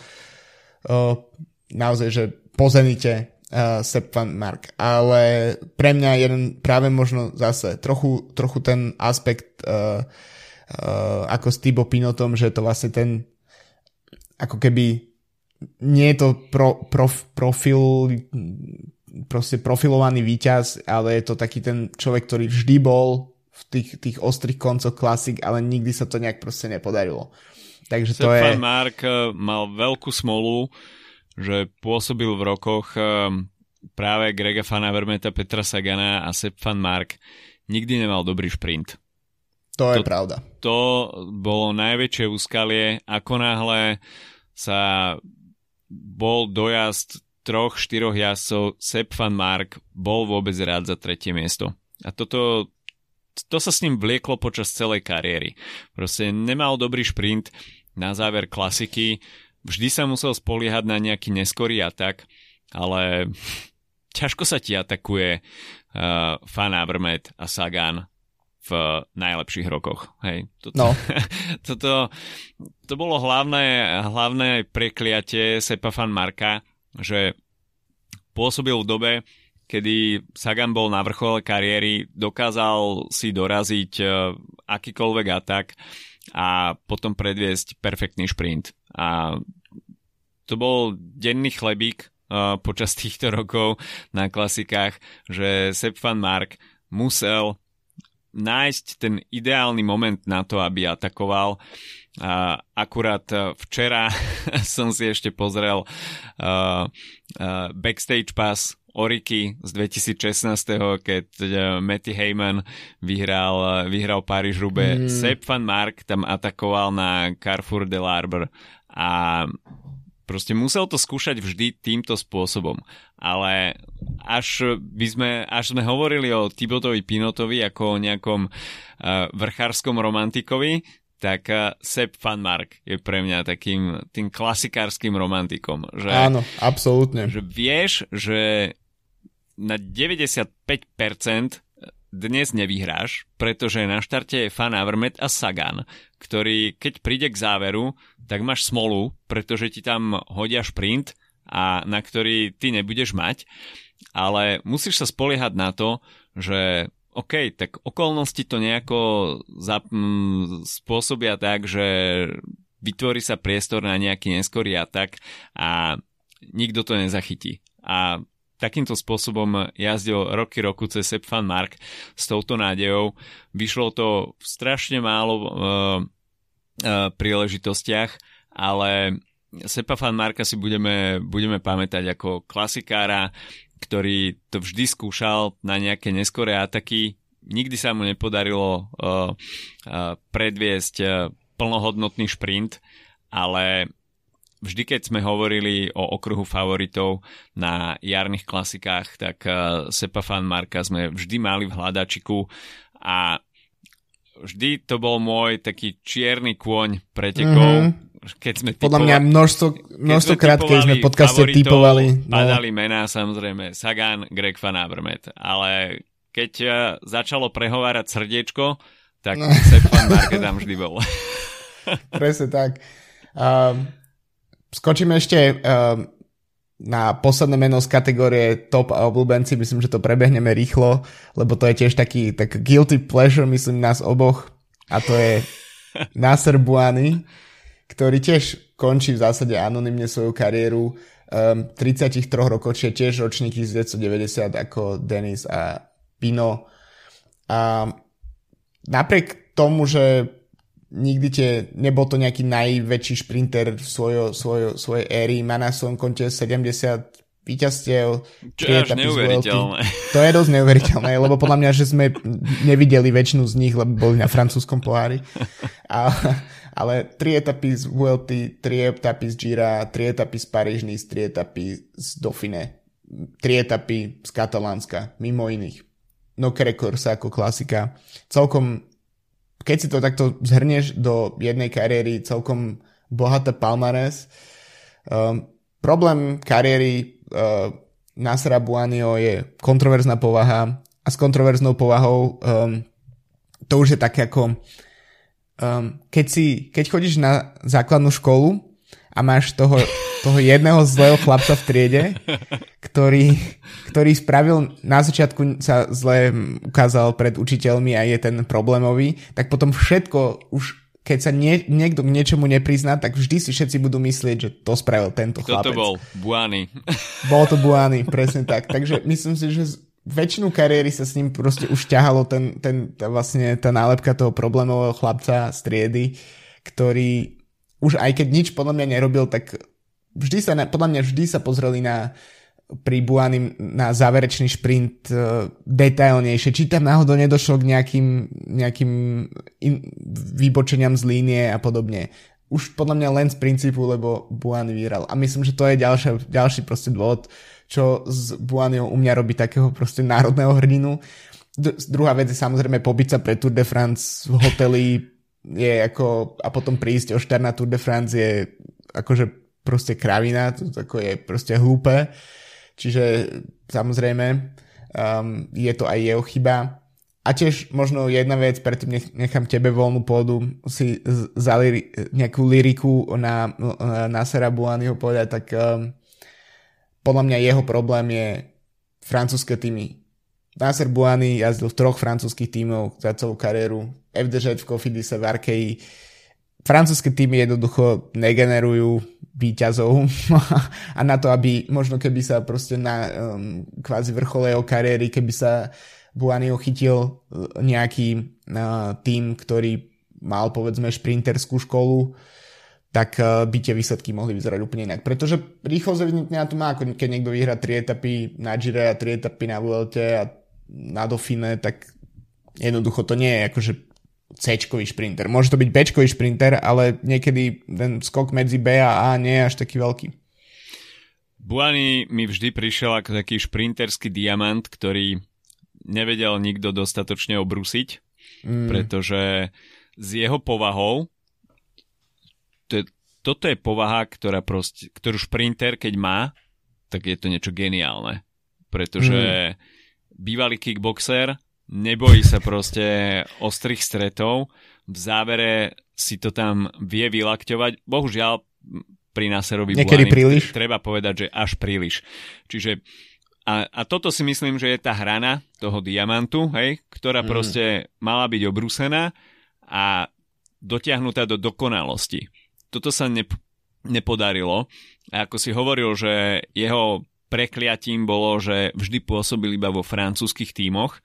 naozaj, že po Zenite uh, Sepp van Mark. Ale pre mňa jeden práve možno zase trochu, trochu ten aspekt uh, ako s Tibo Pinotom, že to vlastne ten ako keby nie je to pro, prof, profil proste profilovaný víťaz, ale je to taký ten človek, ktorý vždy bol v tých, tých ostrých koncoch klasik, ale nikdy sa to nejak proste nepodarilo. Takže to je... Mark eh, mal veľkú smolu, že pôsobil v rokoch eh, práve Grega Fana Vermeta, Petra Sagana a Sepp van Mark. Nikdy nemal dobrý šprint. To je to, pravda. To bolo najväčšie úskalie, ako náhle sa bol dojazd troch, štyroch jazdcov Sepp van Mark bol vôbec rád za tretie miesto. A toto, to sa s ním vlieklo počas celej kariéry. Proste nemal dobrý šprint na záver klasiky, vždy sa musel spoliehať na nejaký neskorý atak, ale ťažko sa ti atakuje uh, Fan Avermaet a Sagan v najlepších rokoch. Hej, toto, no. toto, to bolo hlavné, hlavné prekliatie Sepa Fan Marka, že pôsobil v dobe, kedy Sagan bol na vrchole kariéry, dokázal si doraziť uh, akýkoľvek atak a potom predviesť perfektný šprint. A to bol denný chlebík uh, počas týchto rokov na klasikách, že Sepp van Mark musel nájsť ten ideálny moment na to, aby atakoval. A akurát uh, včera som si ešte pozrel uh, uh, backstage pass Oriky z 2016, keď Matty Heyman vyhral, vyhral Paríž-Roubaix. Mm. Sepp van Mark tam atakoval na Carrefour de l'Arbre a Proste musel to skúšať vždy týmto spôsobom. Ale až, by sme, až sme hovorili o Tibotovi Pinotovi ako o nejakom uh, vrchárskom romantikovi, tak uh, Sepp van Mark je pre mňa takým tým klasikárským romantikom. Že, Áno, absolútne. Že vieš, že na 95% dnes nevyhráš, pretože na štarte je Fan Avermet a Sagan, ktorý keď príde k záveru, tak máš smolu, pretože ti tam hodia šprint a na ktorý ty nebudeš mať, ale musíš sa spoliehať na to, že OK, tak okolnosti to nejako zap- spôsobia tak, že vytvorí sa priestor na nejaký neskorý atak a nikto to nezachytí. A takýmto spôsobom jazdil roky roku cez Sepp van Mark s touto nádejou. Vyšlo to strašne málo uh, príležitostiach, ale Sepa Fan Marka si budeme, budeme pamätať ako klasikára, ktorý to vždy skúšal na nejaké neskoré ataky. Nikdy sa mu nepodarilo uh, uh, predviesť uh, plnohodnotný šprint, ale vždy keď sme hovorili o okruhu favoritov na jarných klasikách, tak uh, Sepa Fan Marka sme vždy mali v hľadačiku a vždy to bol môj taký čierny kôň pretekov. Mm-hmm. Keď sme typovali, Podľa mňa množstvo, množstvo krát, keď sme v podcaste typovali. No. Padali mená samozrejme Sagan, Greg Van Avermaet, ale keď uh, začalo prehovárať srdiečko, tak no. Sepp Van Marke tam vždy bol. Presne tak. Um, skočíme ešte um, na posledné meno z kategórie top a obľúbenci, myslím, že to prebehneme rýchlo, lebo to je tiež taký tak guilty pleasure, myslím, nás oboch a to je Nasser Buany, ktorý tiež končí v zásade anonymne svoju kariéru. Um, 33 rokov, čiže tiež ročník 1990 ako Denis a Pino. A napriek tomu, že nikdy tie, nebol to nejaký najväčší šprinter svojo, svojo, svojej éry, má na svojom konte 70 víťazstiev. Čo je až neuveriteľné. To je dosť neuveriteľné, lebo podľa mňa, že sme nevideli väčšinu z nich, lebo boli na francúzskom pohári. A, ale tri etapy z Vuelty, tri etapy z Gira, tri etapy z Paríž tri etapy z Dauphine, tri etapy z Katalánska, mimo iných. No Records ako klasika. Celkom keď si to takto zhrnieš do jednej kariéry, celkom bohatá palmares. Um, problém kariéry uh, Nasra Buanio je kontroverzná povaha a s kontroverznou povahou um, to už je také ako um, keď, si, keď chodíš na základnú školu a máš toho, toho jedného zlého chlapca v triede, ktorý, ktorý spravil, na začiatku sa zle ukázal pred učiteľmi a je ten problémový, tak potom všetko už keď sa nie, niekto k niečomu neprizná, tak vždy si všetci budú myslieť, že to spravil tento Kto chlapec. to bol? Buany. Bol to Buany, presne tak. Takže myslím si, že väčšinu kariéry sa s ním proste už ťahalo ten, ten, tá, vlastne tá nálepka toho problémového chlapca z triedy, ktorý už aj keď nič podľa mňa nerobil, tak vždy sa, podľa mňa vždy sa pozreli na pri Buanim na záverečný šprint uh, detailnejšie. Či tam náhodou nedošlo k nejakým, nejakým in, výbočeniam z línie a podobne. už podľa mňa len z princípu, lebo Buany vyhral. A myslím, že to je ďalšia, ďalší proste dôvod, čo z Buanyho u mňa robí takého proste národného hrdinu. D- druhá vec je samozrejme pobyť sa pre Tour de France v hoteli je ako, a potom prísť o na Tour de France je akože proste kravina, to ako je proste hlúpe. Čiže samozrejme um, je to aj jeho chyba. A tiež možno jedna vec, predtým nech, nechám tebe voľnú pôdu, si za liri, nejakú liriku na, na Sera Buanyho povedať, tak um, podľa mňa jeho problém je francúzske týmy. Nasser Buany jazdil v troch francúzskych tímov za celú kariéru. FDŽ v Kofidise, v Arkei. Francúzske týmy jednoducho negenerujú výťazov a na to, aby možno keby sa proste na um, kvázi vrchole jeho kariéry, keby sa Buany chytil e, nejaký uh, tým, ktorý mal povedzme šprinterskú školu, tak uh, by tie výsledky mohli vyzerať úplne inak. Pretože rýchlosť evidentne to má, ako keď niekto vyhrá tri etapy na Gire a tri etapy na Vuelte a na Dauphine, tak jednoducho to nie je akože c šprinter. Môže to byť b šprinter, ale niekedy ten skok medzi B a A nie je až taký veľký. Buany mi vždy prišiel ako taký šprinterský diamant, ktorý nevedel nikto dostatočne obrusiť, mm. pretože s jeho povahou to je, toto je povaha, ktorá proste, ktorú šprinter keď má, tak je to niečo geniálne. Pretože mm. bývalý kickboxer nebojí sa proste ostrých stretov, v závere si to tam vie vylakťovať. Bohužiaľ, pri Naserovi Niekedy Buany, príliš. treba povedať, že až príliš. Čiže a, a toto si myslím, že je tá hrana toho diamantu, hej, ktorá mm. proste mala byť obrúsená a dotiahnutá do dokonalosti. Toto sa ne, nepodarilo. A ako si hovoril, že jeho prekliatím bolo, že vždy pôsobil iba vo francúzskych tímoch,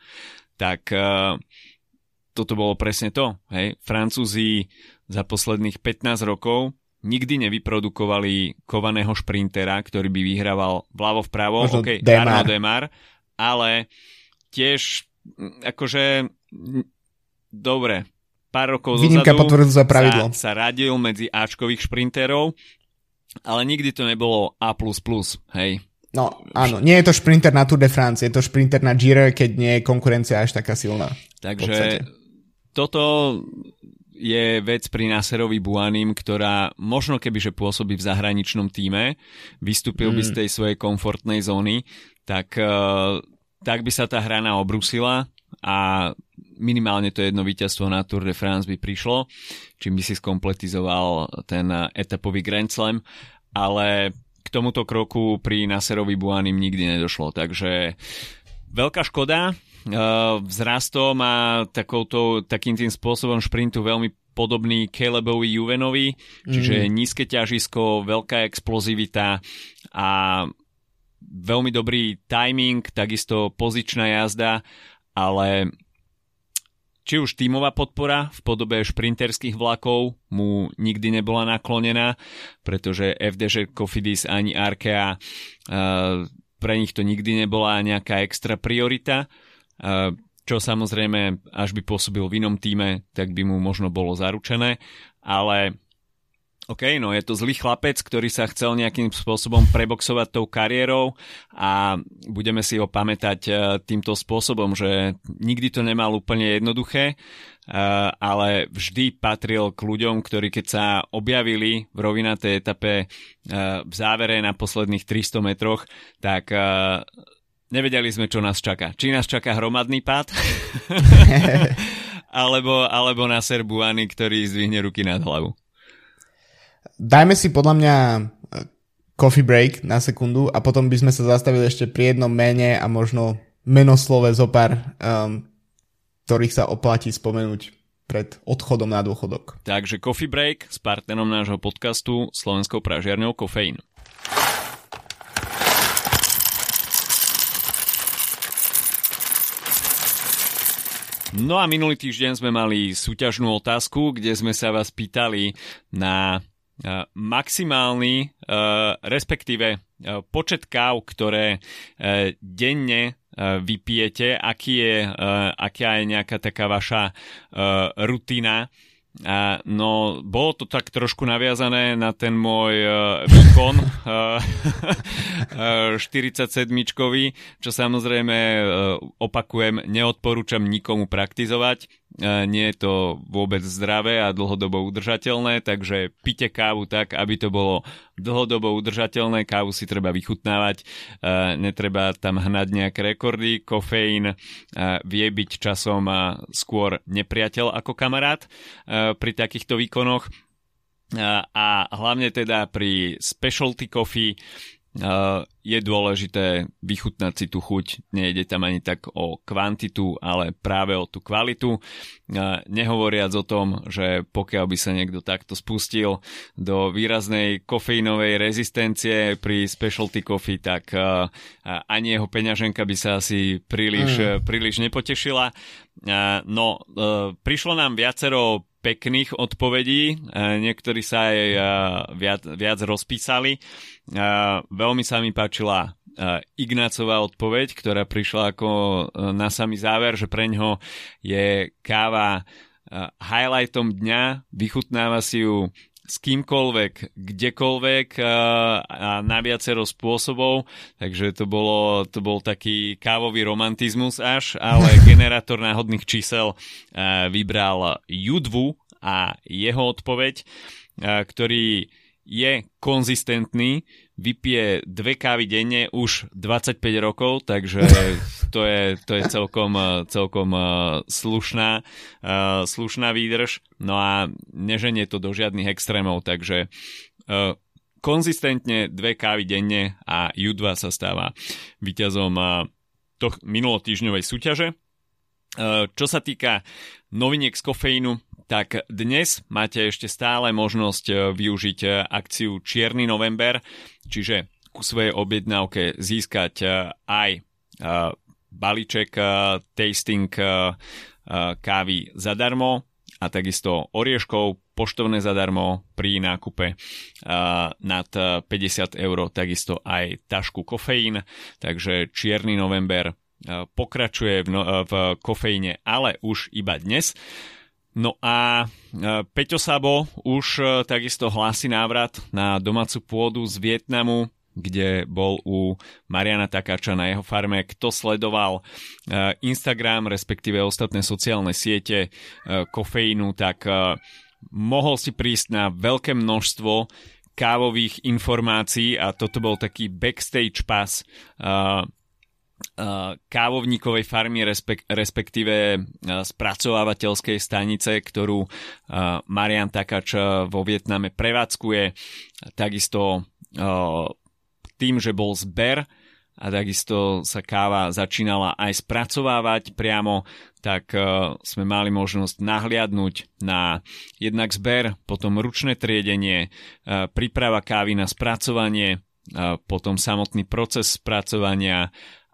tak uh, toto bolo presne to. Hej. Francúzi za posledných 15 rokov nikdy nevyprodukovali kovaného šprintera, ktorý by vyhrával vľavo vpravo, Možno OK, Demar. Demar, ale tiež akože dobre, pár rokov Výnimka dozadu pravidlo. Sa, sa radil medzi Ačkových šprinterov, ale nikdy to nebolo A++, hej. No, áno, nie je to šprinter na Tour de France, je to šprinter na Giro, keď nie je konkurencia až taká silná. Takže toto je vec pri Naserovi Buanim, ktorá možno kebyže pôsobí v zahraničnom týme, vystúpil mm. by z tej svojej komfortnej zóny, tak, uh, tak by sa tá hrana obrusila a minimálne to jedno víťazstvo na Tour de France by prišlo, čím by si skompletizoval ten etapový Grand Slam, ale k tomuto kroku pri Naserovi Buanim nikdy nedošlo, takže veľká škoda, uh, vzrastom a takouto, takým tým spôsobom šprintu veľmi podobný Calebovi Juvenovi, čiže mm. nízke ťažisko, veľká explozivita a veľmi dobrý timing, takisto pozičná jazda, ale či už tímová podpora v podobe šprinterských vlakov mu nikdy nebola naklonená, pretože FDŽ Cofidis ani Arkea uh, pre nich to nikdy nebola nejaká extra priorita čo samozrejme, až by pôsobil v inom týme, tak by mu možno bolo zaručené, ale OK, no je to zlý chlapec, ktorý sa chcel nejakým spôsobom preboxovať tou kariérou a budeme si ho pamätať e, týmto spôsobom, že nikdy to nemal úplne jednoduché, e, ale vždy patril k ľuďom, ktorí keď sa objavili v rovinatej etape e, v závere na posledných 300 metroch, tak nevedeli sme, čo nás čaká. Či nás čaká hromadný pád, alebo, alebo na Serbuany, ktorý zdvihne ruky nad hlavu. Dajme si podľa mňa e, coffee break na sekundu a potom by sme sa zastavili ešte pri jednom mene a možno menoslove zo pár, um, ktorých sa oplatí spomenúť pred odchodom na dôchodok. Takže coffee break s partnerom nášho podcastu Slovenskou pražiarňou Kofeín. No a minulý týždeň sme mali súťažnú otázku, kde sme sa vás pýtali na maximálny, uh, respektíve uh, počet káv, ktoré denne vypijete, aký je, aká je nejaká taká vaša rutina no, bolo to tak trošku naviazané na ten môj výkon uh, 47-čkový, čo samozrejme opakujem, neodporúčam nikomu praktizovať. Uh, nie je to vôbec zdravé a dlhodobo udržateľné, takže pite kávu tak, aby to bolo dlhodobo udržateľné. Kávu si treba vychutnávať, uh, netreba tam hnať nejaké rekordy. Kofeín uh, vie byť časom skôr nepriateľ ako kamarát. Pri takýchto výkonoch a hlavne teda pri specialty coffee je dôležité vychutnať si tú chuť. Nejde tam ani tak o kvantitu, ale práve o tú kvalitu. Nehovoriac o tom, že pokiaľ by sa niekto takto spustil do výraznej kofeínovej rezistencie pri specialty coffee, tak ani jeho peňaženka by sa asi príliš, mm. príliš nepotešila. No, e, prišlo nám viacero pekných odpovedí, e, niektorí sa aj e, viac, viac rozpísali. E, veľmi sa mi páčila Ignácová odpoveď, ktorá prišla ako na samý záver, že pre ňo je káva highlightom dňa, vychutnáva si ju s kýmkoľvek, kdekoľvek a na viacero spôsobov, takže to, bolo, to bol taký kávový romantizmus až, ale generátor náhodných čísel vybral Judvu a jeho odpoveď, ktorý je konzistentný, vypije dve kávy denne už 25 rokov, takže to je, to je celkom, celkom slušná, slušná výdrž. No a neženie to do žiadnych extrémov, takže konzistentne dve kávy denne a U2 sa stáva víťazom minulotýžňovej súťaže. Čo sa týka noviniek z kofeínu, tak dnes máte ešte stále možnosť e, využiť e, akciu Čierny november, čiže ku svojej objednávke získať e, aj balíček tasting kávy zadarmo a takisto orieškov poštovné zadarmo pri nákupe nad 50 eur, takisto aj tašku kofeín, takže čierny november pokračuje v, no, v kofeíne, ale už iba dnes. No a e, Peťo Sabo už e, takisto hlási návrat na domácu pôdu z Vietnamu, kde bol u Mariana Takáča na jeho farme. Kto sledoval e, Instagram, respektíve ostatné sociálne siete kofeínu, tak mohol si prísť na veľké množstvo kávových informácií a toto bol taký backstage pass kávovníkovej farmy, respek- respektíve spracovávateľskej stanice, ktorú Marian Takač vo Vietname prevádzkuje. Takisto tým, že bol zber a takisto sa káva začínala aj spracovávať priamo, tak sme mali možnosť nahliadnúť na jednak zber, potom ručné triedenie, príprava kávy na spracovanie, potom samotný proces spracovania,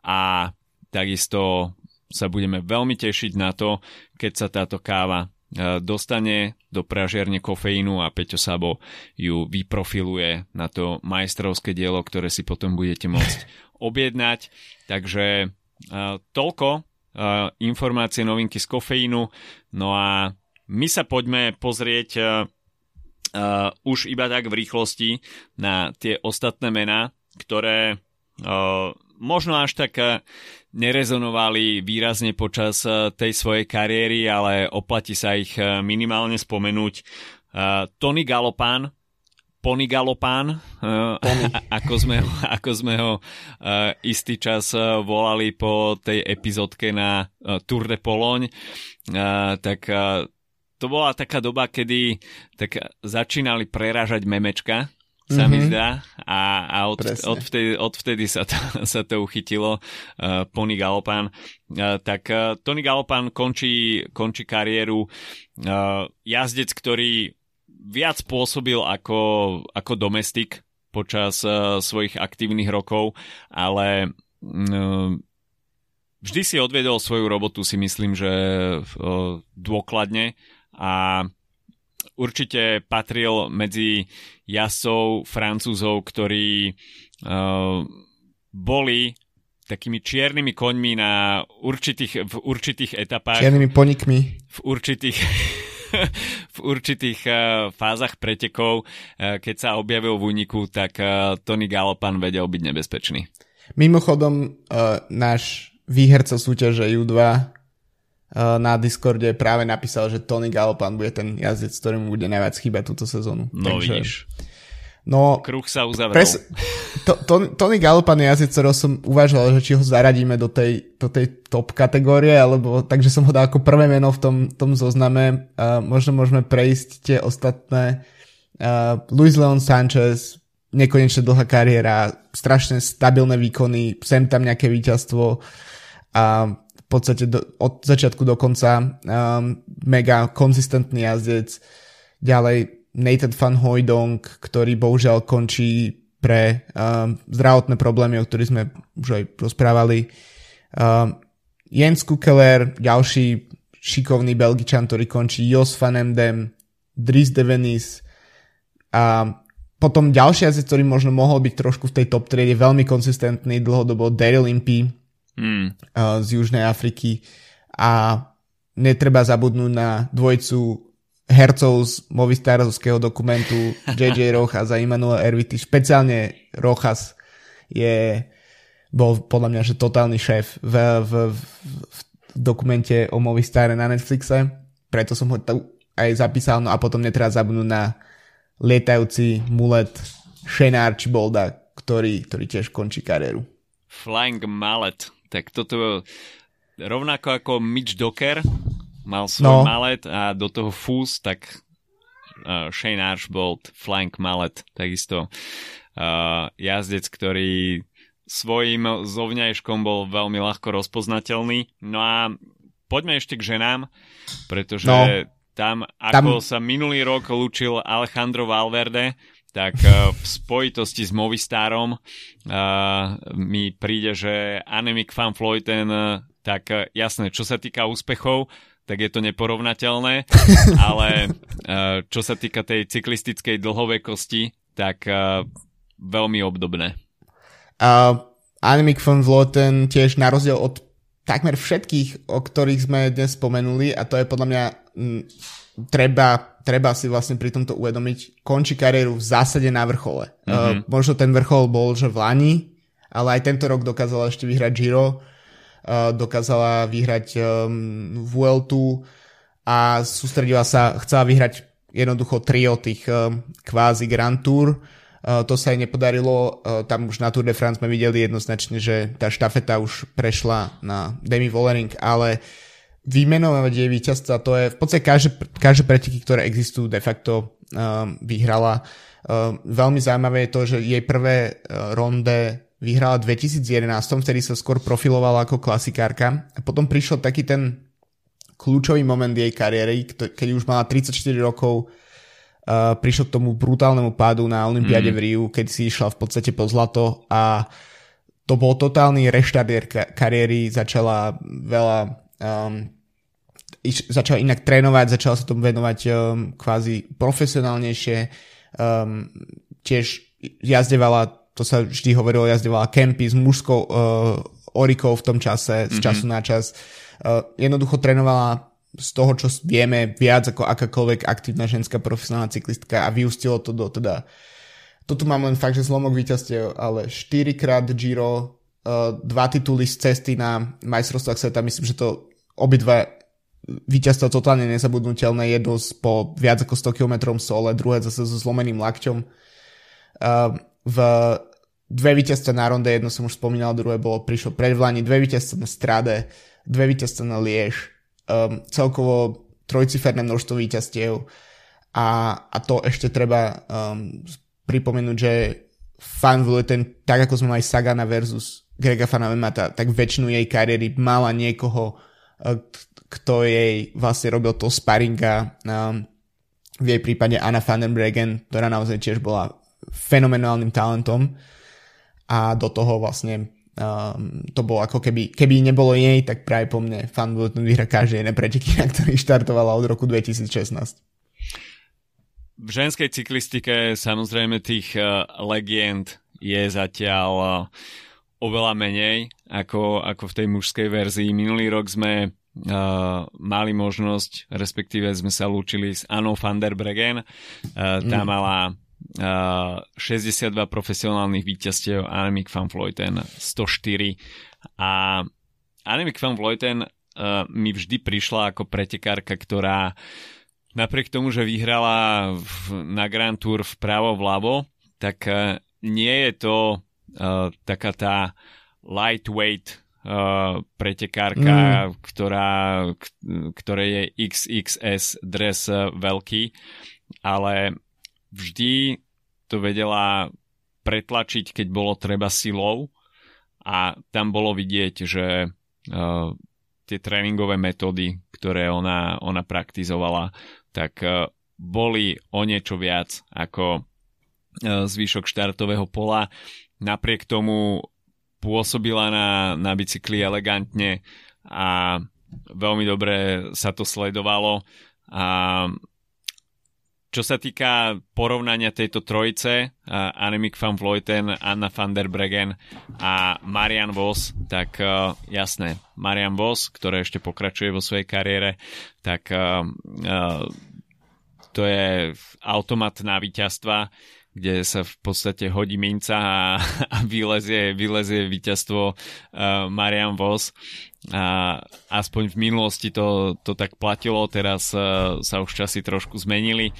a takisto sa budeme veľmi tešiť na to, keď sa táto káva e, dostane do pražiarne kofeínu a Peťo Sabo ju vyprofiluje na to majstrovské dielo, ktoré si potom budete môcť objednať. Takže e, toľko e, informácie, novinky z kofeínu. No a my sa poďme pozrieť uh, už iba tak v rýchlosti na tie ostatné mená, ktoré uh, možno až tak eh, nerezonovali výrazne počas eh, tej svojej kariéry, ale oplatí sa ich eh, minimálne spomenúť. Tony Galopán, Pony Galopán, ako sme, ho, ako sme ho istý čas volali po tej epizódke na Tour de Pologne, tak to bola taká doba, kedy tak začínali prerážať memečka, sa mm-hmm. mi mhm. zdá. A, a od, odvtedy, odvtedy sa to, sa to uchytilo uh, Pony Galopan. Uh, tak uh, Tony Galopan končí, končí kariéru. Uh, jazdec, ktorý viac pôsobil ako, ako domestik počas uh, svojich aktívnych rokov, ale uh, vždy si odvedol svoju robotu, si myslím, že uh, dôkladne a určite patril medzi jasov Francúzov, ktorí uh, boli takými čiernymi koňmi na určitých, v určitých etapách. Čiernymi ponikmi. V určitých, v určitých uh, fázach pretekov, uh, keď sa objavil v úniku, tak uh, Tony Galopan vedel byť nebezpečný. Mimochodom, náš výherca súťaže U2 uh, na Discorde práve napísal, že Tony Galopan bude ten jazdec, ktorým bude najviac chýbať túto sezónu. No Takže... vidíš. No, Kruh sa uzavrel. Pres, to, to, Tony Galopan je jazdec, ktorého som uvažoval, že či ho zaradíme do tej, do tej top kategórie, alebo takže som ho dal ako prvé meno v tom, tom zozname. Uh, možno môžeme prejsť tie ostatné. Uh, Luis Leon Sanchez, nekonečne dlhá kariéra, strašne stabilné výkony, sem tam nejaké víťazstvo a v podstate do, od začiatku do konca um, mega konzistentný jazdec. Ďalej Nathan van Hooydonk, ktorý bohužiaľ končí pre um, zdravotné problémy, o ktorých sme už aj rozprávali. Um, Jens Kukeler, ďalší šikovný Belgičan, ktorý končí Jos van Emden, Dries de Venis a potom ďalší jazdec, ktorý možno mohol byť trošku v tej top triede, veľmi konsistentný dlhodobo Daryl Impey mm. z Južnej Afriky a netreba zabudnúť na dvojcu hercov z Movistarovského dokumentu JJ Rojas a Immanuel Erviti. Špeciálne Rojas je, bol podľa mňa, že totálny šéf v, v, v, dokumente o Movistare na Netflixe. Preto som ho aj zapísal. No a potom netreba zabudnúť na lietajúci mulet Shane Archibalda, ktorý, ktorý tiež končí kariéru. Flying Mallet. Tak toto rovnako ako Mitch Docker, mal svoj no. malet a do toho fús, tak uh, Shane Archbold, flank malet, takisto uh, jazdec, ktorý svojím zovňajškom bol veľmi ľahko rozpoznateľný. No a poďme ešte k ženám, pretože no. tam, ako tam... sa minulý rok lúčil Alejandro Valverde, tak uh, v spojitosti s Movistarom uh, mi príde, že Annemiek van Vleuten, uh, tak jasné, čo sa týka úspechov, tak je to neporovnateľné, ale čo sa týka tej cyklistickej dlhovekosti, tak veľmi obdobné. Uh, Annemiek van Vleuten tiež na rozdiel od takmer všetkých, o ktorých sme dnes spomenuli, a to je podľa mňa m, treba, treba si vlastne pri tomto uvedomiť, končí kariéru v zásade na vrchole. Mm-hmm. Uh, možno ten vrchol bol, že v Lani, ale aj tento rok dokázala ešte vyhrať Giro dokázala vyhrať um, Vueltu a sústredila sa, chcela vyhrať jednoducho trio tých um, kvázi Grand Tour. Uh, to sa jej nepodarilo, uh, tam už na Tour de France sme videli jednoznačne, že tá štafeta už prešla na Demi Vollering, ale vymenovať jej víťazstva, to je v podstate každé, každé preteky, ktoré existujú, de facto um, vyhrala. Um, veľmi zaujímavé je to, že jej prvé uh, ronde vyhrala v 2011, vtedy sa skôr profilovala ako klasikárka. A potom prišiel taký ten kľúčový moment jej kariéry, keď už mala 34 rokov, uh, prišiel k tomu brutálnemu pádu na Olympiáde mm. v Riu, keď si išla v podstate po zlato a to bol totálny reštardier kariéry, začala veľa um, iš, začala inak trénovať, začala sa tomu venovať um, kvázi profesionálnejšie, um, tiež jazdevala to sa vždy hovorilo, jazdevala kempy s mužskou uh, orikou v tom čase, z mhm. času mm-hmm. na čas. Uh, jednoducho trénovala z toho, čo vieme, viac ako akákoľvek aktívna ženská profesionálna cyklistka a vyústilo to do teda to tu mám len fakt, že zlomok víťazstiev, ale 4 krát Giro, uh, dva tituly z cesty na majstrovstvách sveta, myslím, že to obidva víťazstva totálne nezabudnutelné, jedno po viac ako 100 km sole, druhé zase so zlomeným lakťom. Uh, v dve víťazstva na ronde, jedno som už spomínal, druhé bolo, prišlo pred Vlani, dve víťazstva na Strade, dve víťazstva na Liež, um, celkovo trojciferné množstvo víťazstiev a, a to ešte treba um, pripomenúť, že fan ten, tak ako sme mali Sagana versus Grega Fanavemata, tak väčšinu jej kariéry mala niekoho, uh, kto jej vlastne robil to sparinga. Um, v jej prípade Anna van den Bregen, ktorá naozaj tiež bola fenomenálnym talentom a do toho vlastne um, to bolo ako keby, keby nebolo jej, tak práve po mne fan Bulletin vyhra každý jeden preteky, na ktorý štartovala od roku 2016. V ženskej cyklistike samozrejme tých uh, legend je zatiaľ uh, oveľa menej ako, ako v tej mužskej verzii. Minulý rok sme mali možnosť, respektíve sme sa lúčili s Anou van der Bregen. Uh, tá mm. mala uh, 62 profesionálnych víťazstiev, Annemiek van Vleuten 104 a Annemiek van Vleuten uh, mi vždy prišla ako pretekárka, ktorá napriek tomu, že vyhrala v, na Grand Tour vpravo vľavo, tak uh, nie je to uh, taká tá lightweight uh, pretekárka, mm. ktorá, k, ktoré je XXS dres veľký, ale vždy to vedela pretlačiť, keď bolo treba silou a tam bolo vidieť, že uh, tie tréningové metódy, ktoré ona, ona praktizovala, tak uh, boli o niečo viac ako uh, zvyšok štartového pola. Napriek tomu pôsobila na, na bicykli elegantne a veľmi dobre sa to sledovalo a čo sa týka porovnania tejto trojice, uh, Annemiek van Vleuten, Anna van der Bregen a Marian Vos, tak uh, jasné, Marian Vos, ktorý ešte pokračuje vo svojej kariére, tak uh, uh, to je automat na víťazstva kde sa v podstate hodí minca a, a vylezie, vylezie víťazstvo uh, Marian Vos. A aspoň v minulosti to, to tak platilo, teraz uh, sa už časy trošku zmenili,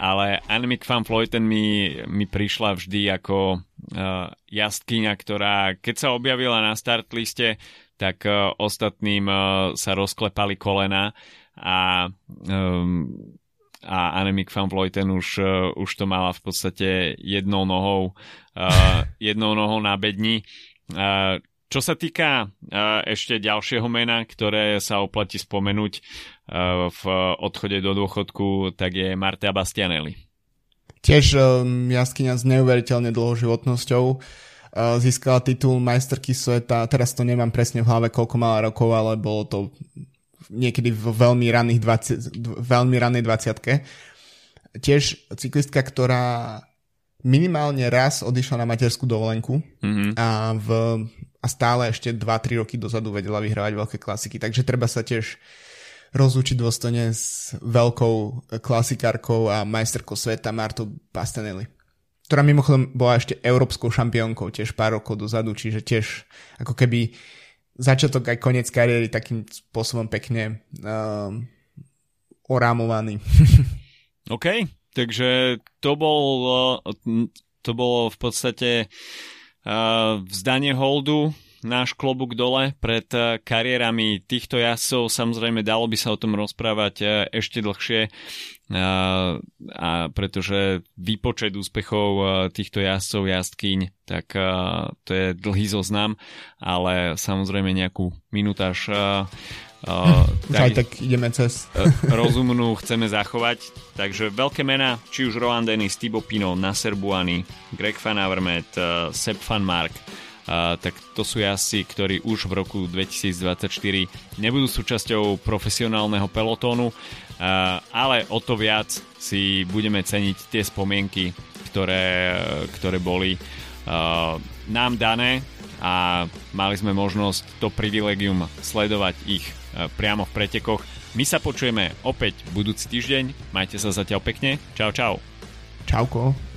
ale Annemiek van Vleuten mi, mi prišla vždy ako uh, jazdkyňa, ktorá keď sa objavila na start liste, tak uh, ostatným uh, sa rozklepali kolena a um, a Annemiek van Vleuten už, uh, už to mala v podstate jednou nohou, uh, jednou nohou na bedni. Uh, čo sa týka uh, ešte ďalšieho mena, ktoré sa oplatí spomenúť uh, v odchode do dôchodku, tak je Marta Bastianelli. Tiež um, jaskyňa s neuveriteľne dlhou životnosťou. Uh, získala titul majsterky sveta, teraz to nemám presne v hlave, koľko mala rokov, ale bolo to niekedy v veľmi raných 20, veľmi ranej 20 Tiež cyklistka, ktorá minimálne raz odišla na materskú dovolenku mm-hmm. a, v, a stále ešte 2-3 roky dozadu vedela vyhrávať veľké klasiky, takže treba sa tiež rozúčiť dôstojne s veľkou klasikárkou a majsterkou sveta Martou Pastanelli ktorá mimochodom bola ešte európskou šampiónkou tiež pár rokov dozadu, čiže tiež ako keby začiatok aj koniec kariéry takým spôsobom pekne uh, orámovaný. OK, takže to bol to bolo v podstate uh, vzdanie holdu náš klobúk dole pred uh, kariérami týchto jazdcov. Samozrejme, dalo by sa o tom rozprávať uh, ešte dlhšie, a, a pretože výpočet úspechov týchto jazdcov, jazdkyň, tak a, to je dlhý zoznam, ale samozrejme nejakú minutáž a, Uh, tak, tak ideme cez. rozumnú chceme zachovať. Takže veľké mená, či už Rohan Dennis, Thibaut Pinot, Nasser Buany, Greg Van Avermaet, uh, Sepp Van Mark, tak to sú jazdci, ktorí už v roku 2024 nebudú súčasťou profesionálneho pelotónu, ale o to viac si budeme ceniť tie spomienky, ktoré, ktoré boli nám dané a mali sme možnosť to privilegium sledovať ich uh, priamo v pretekoch. My sa počujeme opäť budúci týždeň. Majte sa zatiaľ pekne. Čau, čau. Čauko.